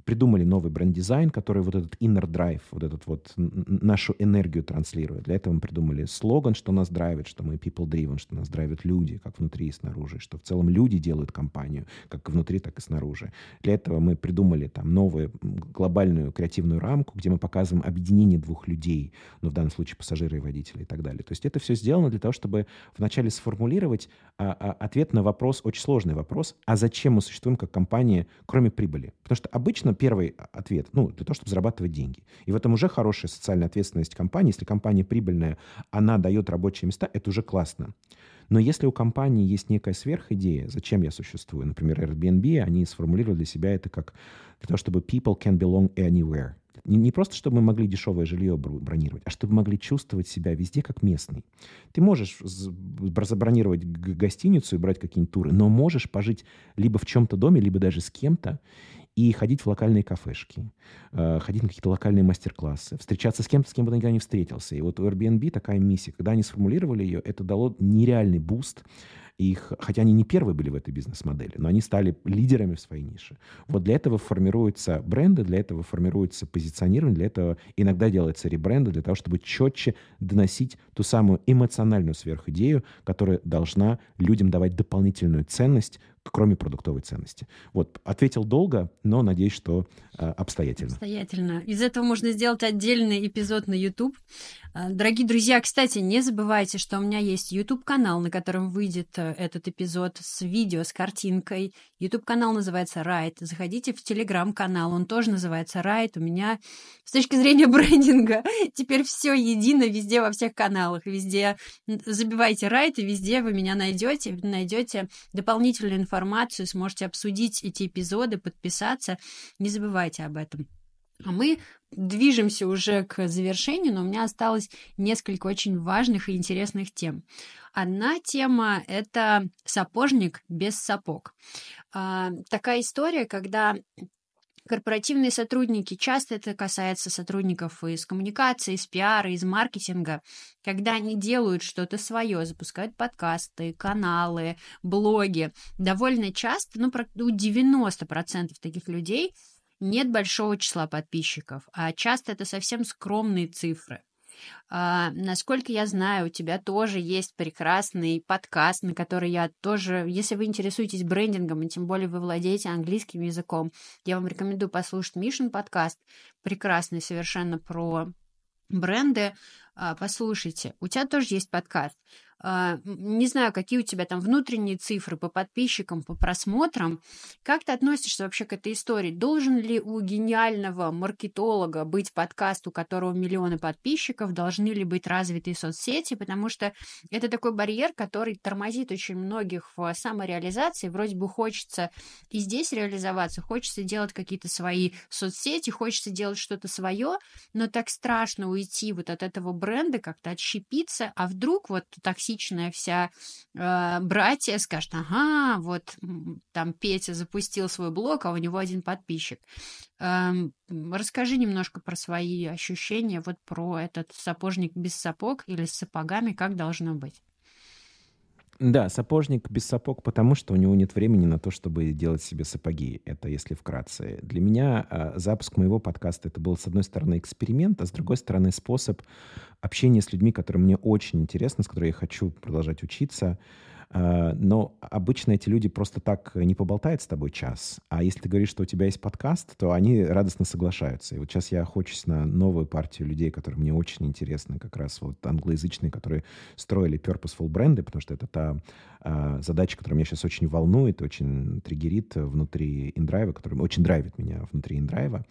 придумали новый бренд-дизайн, который вот этот inner drive, вот этот вот нашу энергию транслирует. Для этого мы придумали слоган, что нас драйвит, что мы people-driven, что нас драйвят люди, как внутри и снаружи, что в целом люди делают компанию, как внутри, так и снаружи. Для этого мы придумали там новую глобальную креативную рамку, где мы показываем объединение двух людей, ну, в данном случае пассажира и водителя и так далее. То есть это все сделано для того, чтобы вначале сформулировать а, а, ответ на вопрос, очень сложный вопрос, а зачем мы существуем как компания, кроме прибыли? Потому что обычно Конечно, первый ответ, ну, для того, чтобы зарабатывать деньги. И в этом уже хорошая социальная ответственность компании. Если компания прибыльная, она дает рабочие места, это уже классно. Но если у компании есть некая сверхидея, зачем я существую, например, Airbnb, они сформулировали для себя это как для того, чтобы people can belong anywhere. Не, не просто, чтобы мы могли дешевое жилье бронировать, а чтобы могли чувствовать себя везде как местный. Ты можешь забронировать гостиницу и брать какие-нибудь туры, но можешь пожить либо в чем-то доме, либо даже с кем-то, и ходить в локальные кафешки, э, ходить на какие-то локальные мастер-классы, встречаться с кем-то, с кем бы никогда не встретился. И вот у Airbnb такая миссия. Когда они сформулировали ее, это дало нереальный буст их, хотя они не первые были в этой бизнес-модели, но они стали лидерами в своей нише. Вот для этого формируются бренды, для этого формируется позиционирование, для этого иногда делается ребренды, для того, чтобы четче доносить ту самую эмоциональную сверхидею, которая должна людям давать дополнительную ценность кроме продуктовой ценности. Вот, ответил долго, но надеюсь, что э, обстоятельно. Обстоятельно. Из этого можно сделать отдельный эпизод на YouTube. А, дорогие друзья, кстати, не забывайте, что у меня есть YouTube-канал, на котором выйдет э, этот эпизод с видео, с картинкой. YouTube-канал называется Райт. Заходите в Telegram-канал, он тоже называется Райт. У меня с точки зрения (laughs) брендинга теперь все едино везде, во всех каналах. Везде забивайте Райт, и везде вы меня найдете, найдете дополнительную информацию, сможете обсудить эти эпизоды, подписаться. Не забывайте об этом. А мы движемся уже к завершению, но у меня осталось несколько очень важных и интересных тем. Одна тема — это сапожник без сапог. А, такая история, когда корпоративные сотрудники, часто это касается сотрудников из коммуникации, из пиара, из маркетинга, когда они делают что-то свое, запускают подкасты, каналы, блоги, довольно часто, ну, у 90% таких людей нет большого числа подписчиков, а часто это совсем скромные цифры. А, насколько я знаю, у тебя тоже есть прекрасный подкаст, на который я тоже, если вы интересуетесь брендингом, и тем более вы владеете английским языком, я вам рекомендую послушать Мишин подкаст, прекрасный совершенно про бренды. А, послушайте, у тебя тоже есть подкаст. А, не знаю, какие у тебя там внутренние цифры по подписчикам, по просмотрам. Как ты относишься вообще к этой истории? Должен ли у гениального маркетолога быть подкаст, у которого миллионы подписчиков? Должны ли быть развитые соцсети? Потому что это такой барьер, который тормозит очень многих в самореализации. Вроде бы хочется и здесь реализоваться, хочется делать какие-то свои соцсети, хочется делать что-то свое, но так страшно уйти вот от этого бренда, как-то отщепиться, а вдруг вот такси токсичная вся э, братья скажет, ага, вот там Петя запустил свой блог, а у него один подписчик. Э, расскажи немножко про свои ощущения, вот про этот сапожник без сапог или с сапогами, как должно быть. Да, сапожник без сапог, потому что у него нет времени на то, чтобы делать себе сапоги. Это если вкратце. Для меня э, запуск моего подкаста это был, с одной стороны, эксперимент, а с другой стороны, способ общения с людьми, которые мне очень интересны, с которыми я хочу продолжать учиться. Э, но обычно эти люди просто так не поболтают с тобой час. А если ты говоришь, что у тебя есть подкаст, то они радостно соглашаются. И вот сейчас я охочусь на новую партию людей, которые мне очень интересны, как раз вот англоязычные, которые строили purposeful бренды, потому что это та а, задача, которая меня сейчас очень волнует, очень триггерит внутри индрайва, которая очень драйвит меня внутри индрайва.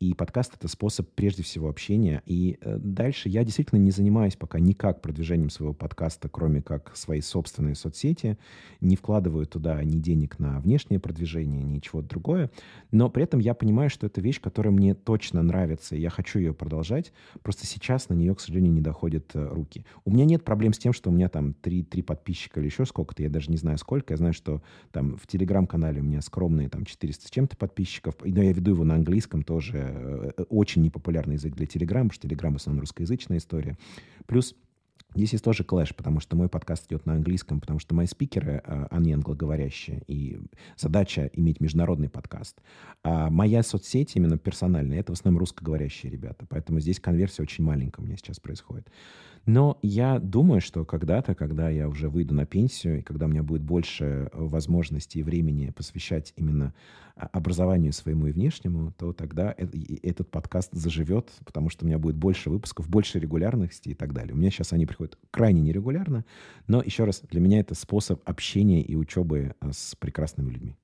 И подкаст — это способ прежде всего общения. И э, дальше я действительно не занимаюсь пока никак продвижением своего подкаста, кроме как свои собственные соцсети. Не вкладываю туда ни денег на внешнее продвижение, ни чего другое. Но при этом я понимаю, что это вещь, которая мне точно нравится, и я хочу ее продолжать. Просто сейчас на нее, к сожалению, не доходят э, руки. У меня нет проблем с тем, что у меня там три, три подписчика или еще сколько-то. Я даже не знаю сколько. Я знаю, что там в Телеграм-канале у меня скромные там 400 с чем-то подписчиков. Но я веду его на английском тоже Э, очень непопулярный язык для Telegram, потому что Telegram в основном русскоязычная история. Плюс Здесь есть тоже клэш, потому что мой подкаст идет на английском, потому что мои спикеры, э, они англоговорящие, и задача иметь международный подкаст. А моя соцсеть именно персональная, это в основном русскоговорящие ребята, поэтому здесь конверсия очень маленькая у меня сейчас происходит. Но я думаю, что когда-то, когда я уже выйду на пенсию, и когда у меня будет больше э, возможностей и времени посвящать именно а, образованию своему и внешнему, то тогда этот подкаст заживет, потому что у меня будет больше выпусков, больше регулярности и так далее. У меня сейчас они приходят крайне нерегулярно, но еще раз, для меня это способ общения и учебы э, с прекрасными людьми.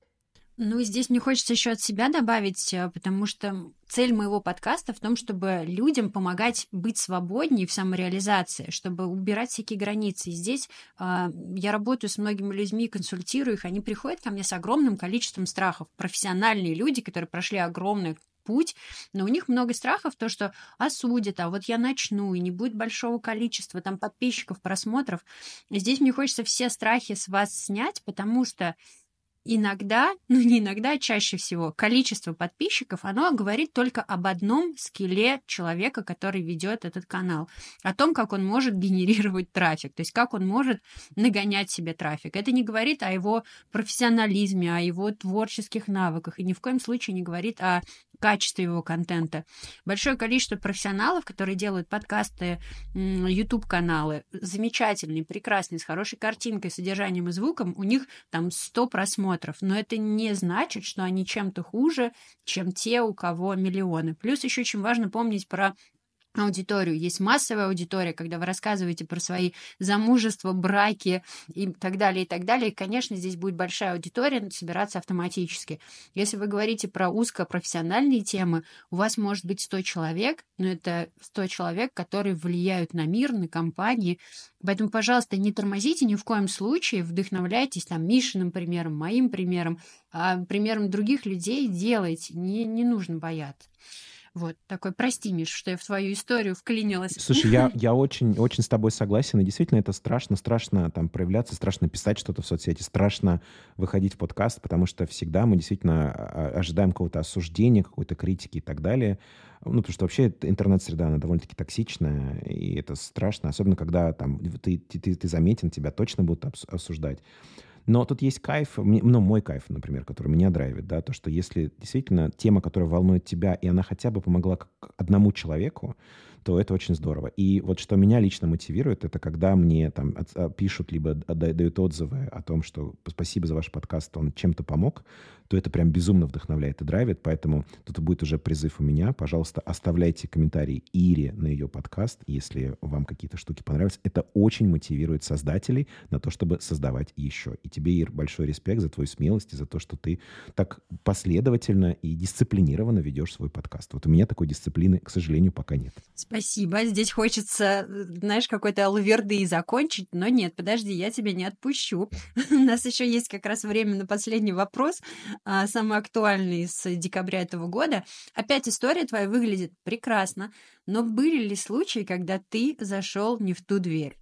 Ну, здесь мне хочется еще от себя добавить, э, потому что цель моего подкаста в том, чтобы людям помогать быть свободнее в самореализации, чтобы убирать всякие границы. И здесь э, я работаю с многими людьми, консультирую их, они приходят ко мне с огромным количеством страхов. Профессиональные люди, которые прошли огромный путь, но у них много страхов, то, что осудят, а вот я начну, и не будет большого количества там подписчиков, просмотров. И здесь мне хочется все страхи с вас снять, потому что иногда, ну не иногда, а чаще всего, количество подписчиков, оно говорит только об одном скеле человека, который ведет этот канал, о том, как он может генерировать трафик, то есть как он может нагонять себе трафик. Это не говорит о его профессионализме, о его творческих навыках, и ни в коем случае не говорит о качестве его контента. Большое количество профессионалов, которые делают подкасты, YouTube-каналы, замечательные, прекрасные, с хорошей картинкой, содержанием и звуком, у них там 100 просмотров. Но это не значит, что они чем-то хуже, чем те, у кого миллионы. Плюс еще очень важно помнить про аудиторию. Есть массовая аудитория, когда вы рассказываете про свои замужества, браки и так далее, и так далее. И, конечно, здесь будет большая аудитория собираться автоматически. Если вы говорите про узкопрофессиональные темы, у вас может быть 100 человек, но это 100 человек, которые влияют на мир, на компании. Поэтому, пожалуйста, не тормозите ни в коем случае, вдохновляйтесь там Мишиным примером, моим примером, а примером других людей делайте. Не, не нужно бояться. Вот, такой, прости, Миш, что я в твою историю вклинилась. Слушай, я, (laughs) я очень, очень с тобой согласен, и действительно это страшно, страшно там проявляться, страшно писать что-то в соцсети, страшно выходить в подкаст, потому что всегда мы действительно а, ожидаем какого-то осуждения, какой-то критики и так далее. Ну, потому что вообще интернет-среда, она довольно-таки токсичная, и это страшно, особенно когда там ты, ты, ты заметен, тебя точно будут осуждать. Но тут есть кайф, ну, мой кайф, например, который меня драйвит, да, то, что если действительно тема, которая волнует тебя, и она хотя бы помогла одному человеку, то это очень здорово. И вот что меня лично мотивирует, это когда мне там а, пишут, либо дают отзывы о том, что спасибо за ваш подкаст, он чем-то помог, то это прям безумно вдохновляет и драйвит. Поэтому тут будет уже призыв у меня. Пожалуйста, оставляйте комментарии Ире на ее подкаст, если вам какие-то штуки понравились. Это очень мотивирует создателей на то, чтобы создавать еще. И тебе, Ир, большой респект за твою смелость и за то, что ты так последовательно и дисциплинированно ведешь свой подкаст. Вот у меня такой дисциплины, к сожалению, пока нет. Спасибо. Здесь хочется, знаешь, какой-то алуверды и закончить, но нет, подожди, я тебя не отпущу. (laughs) У нас еще есть как раз время на последний вопрос. А, самый актуальный с декабря этого года. Опять история твоя выглядит прекрасно, но были ли случаи, когда ты зашел не в ту дверь?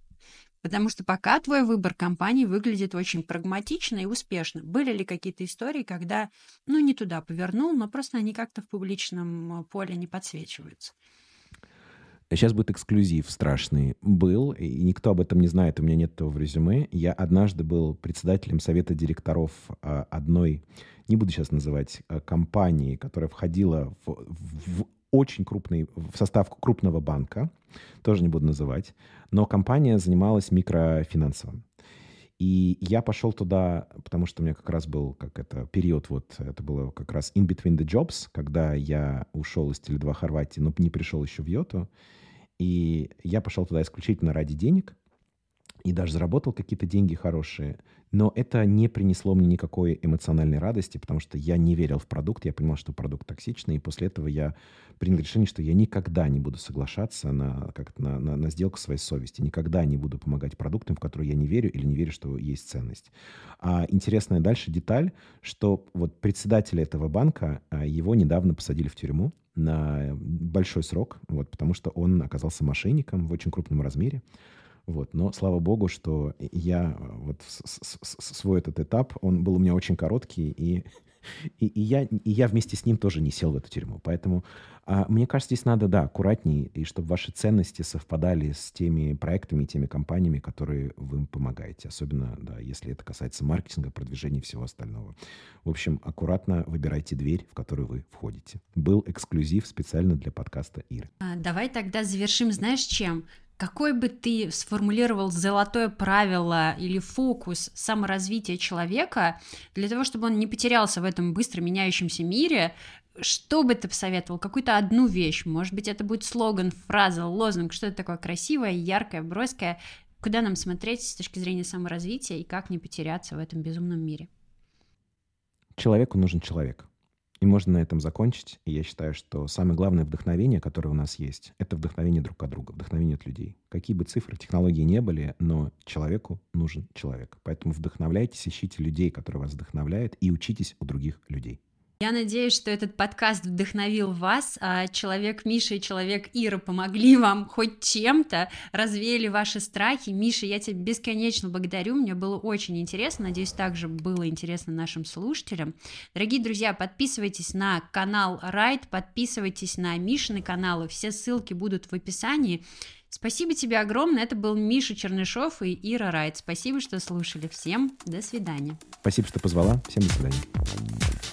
Потому что пока твой выбор компании выглядит очень прагматично и успешно. Были ли какие-то истории, когда, ну, не туда повернул, но просто они как-то в публичном поле не подсвечиваются? Сейчас будет эксклюзив страшный. Был, и никто об этом не знает, у меня нет этого в резюме. Я однажды был председателем совета директоров а, одной, не буду сейчас называть, а, компании, которая входила в, в очень крупный, в состав крупного банка, тоже не буду называть, но компания занималась микрофинансовым. И я пошел туда, потому что у меня как раз был как это период, вот это было как раз in between the jobs, когда я ушел из Теле2 Хорватии, но не пришел еще в Йоту. И я пошел туда исключительно ради денег и даже заработал какие-то деньги хорошие. Но это не принесло мне никакой эмоциональной радости, потому что я не верил в продукт, я понимал, что продукт токсичный, и после этого я принял решение, что я никогда не буду соглашаться на, как на, на, на сделку своей совести, никогда не буду помогать продуктам, в которые я не верю или не верю, что есть ценность. А интересная дальше деталь, что вот председателя этого банка, а, его недавно посадили в тюрьму на большой срок, вот, потому что он оказался мошенником в очень крупном размере. Вот. Но слава богу, что я вот свой этот этап, он был у меня очень короткий, и, и, и, я, и я вместе с ним тоже не сел в эту тюрьму. Поэтому а, мне кажется, здесь надо, да, аккуратнее, и чтобы ваши ценности совпадали с теми проектами, теми компаниями, которые вы им помогаете. Особенно, да, если это касается маркетинга, продвижения и всего остального. В общем, аккуратно выбирайте дверь, в которую вы входите. Был эксклюзив специально для подкаста Иры. А, давай тогда завершим, знаешь, чем? Какой бы ты сформулировал золотое правило или фокус саморазвития человека для того, чтобы он не потерялся в этом быстро меняющемся мире, что бы ты посоветовал? Какую-то одну вещь? Может быть, это будет слоган, фраза, лозунг, что-то такое красивое, яркое, броское. Куда нам смотреть с точки зрения саморазвития и как не потеряться в этом безумном мире? Человеку нужен человек. И можно на этом закончить. И я считаю, что самое главное вдохновение, которое у нас есть, это вдохновение друг от друга, вдохновение от людей. Какие бы цифры, технологии не были, но человеку нужен человек. Поэтому вдохновляйтесь, ищите людей, которые вас вдохновляют, и учитесь у других людей. Я надеюсь, что этот подкаст вдохновил вас, а человек Миша и человек Ира помогли вам хоть чем-то, развеяли ваши страхи. Миша, я тебя бесконечно благодарю, мне было очень интересно, надеюсь, также было интересно нашим слушателям. Дорогие друзья, подписывайтесь на канал Райт, подписывайтесь на Мишины каналы, все ссылки будут в описании. Спасибо тебе огромное. Это был Миша Чернышов и Ира Райт. Спасибо, что слушали. Всем до свидания. Спасибо, что позвала. Всем до свидания.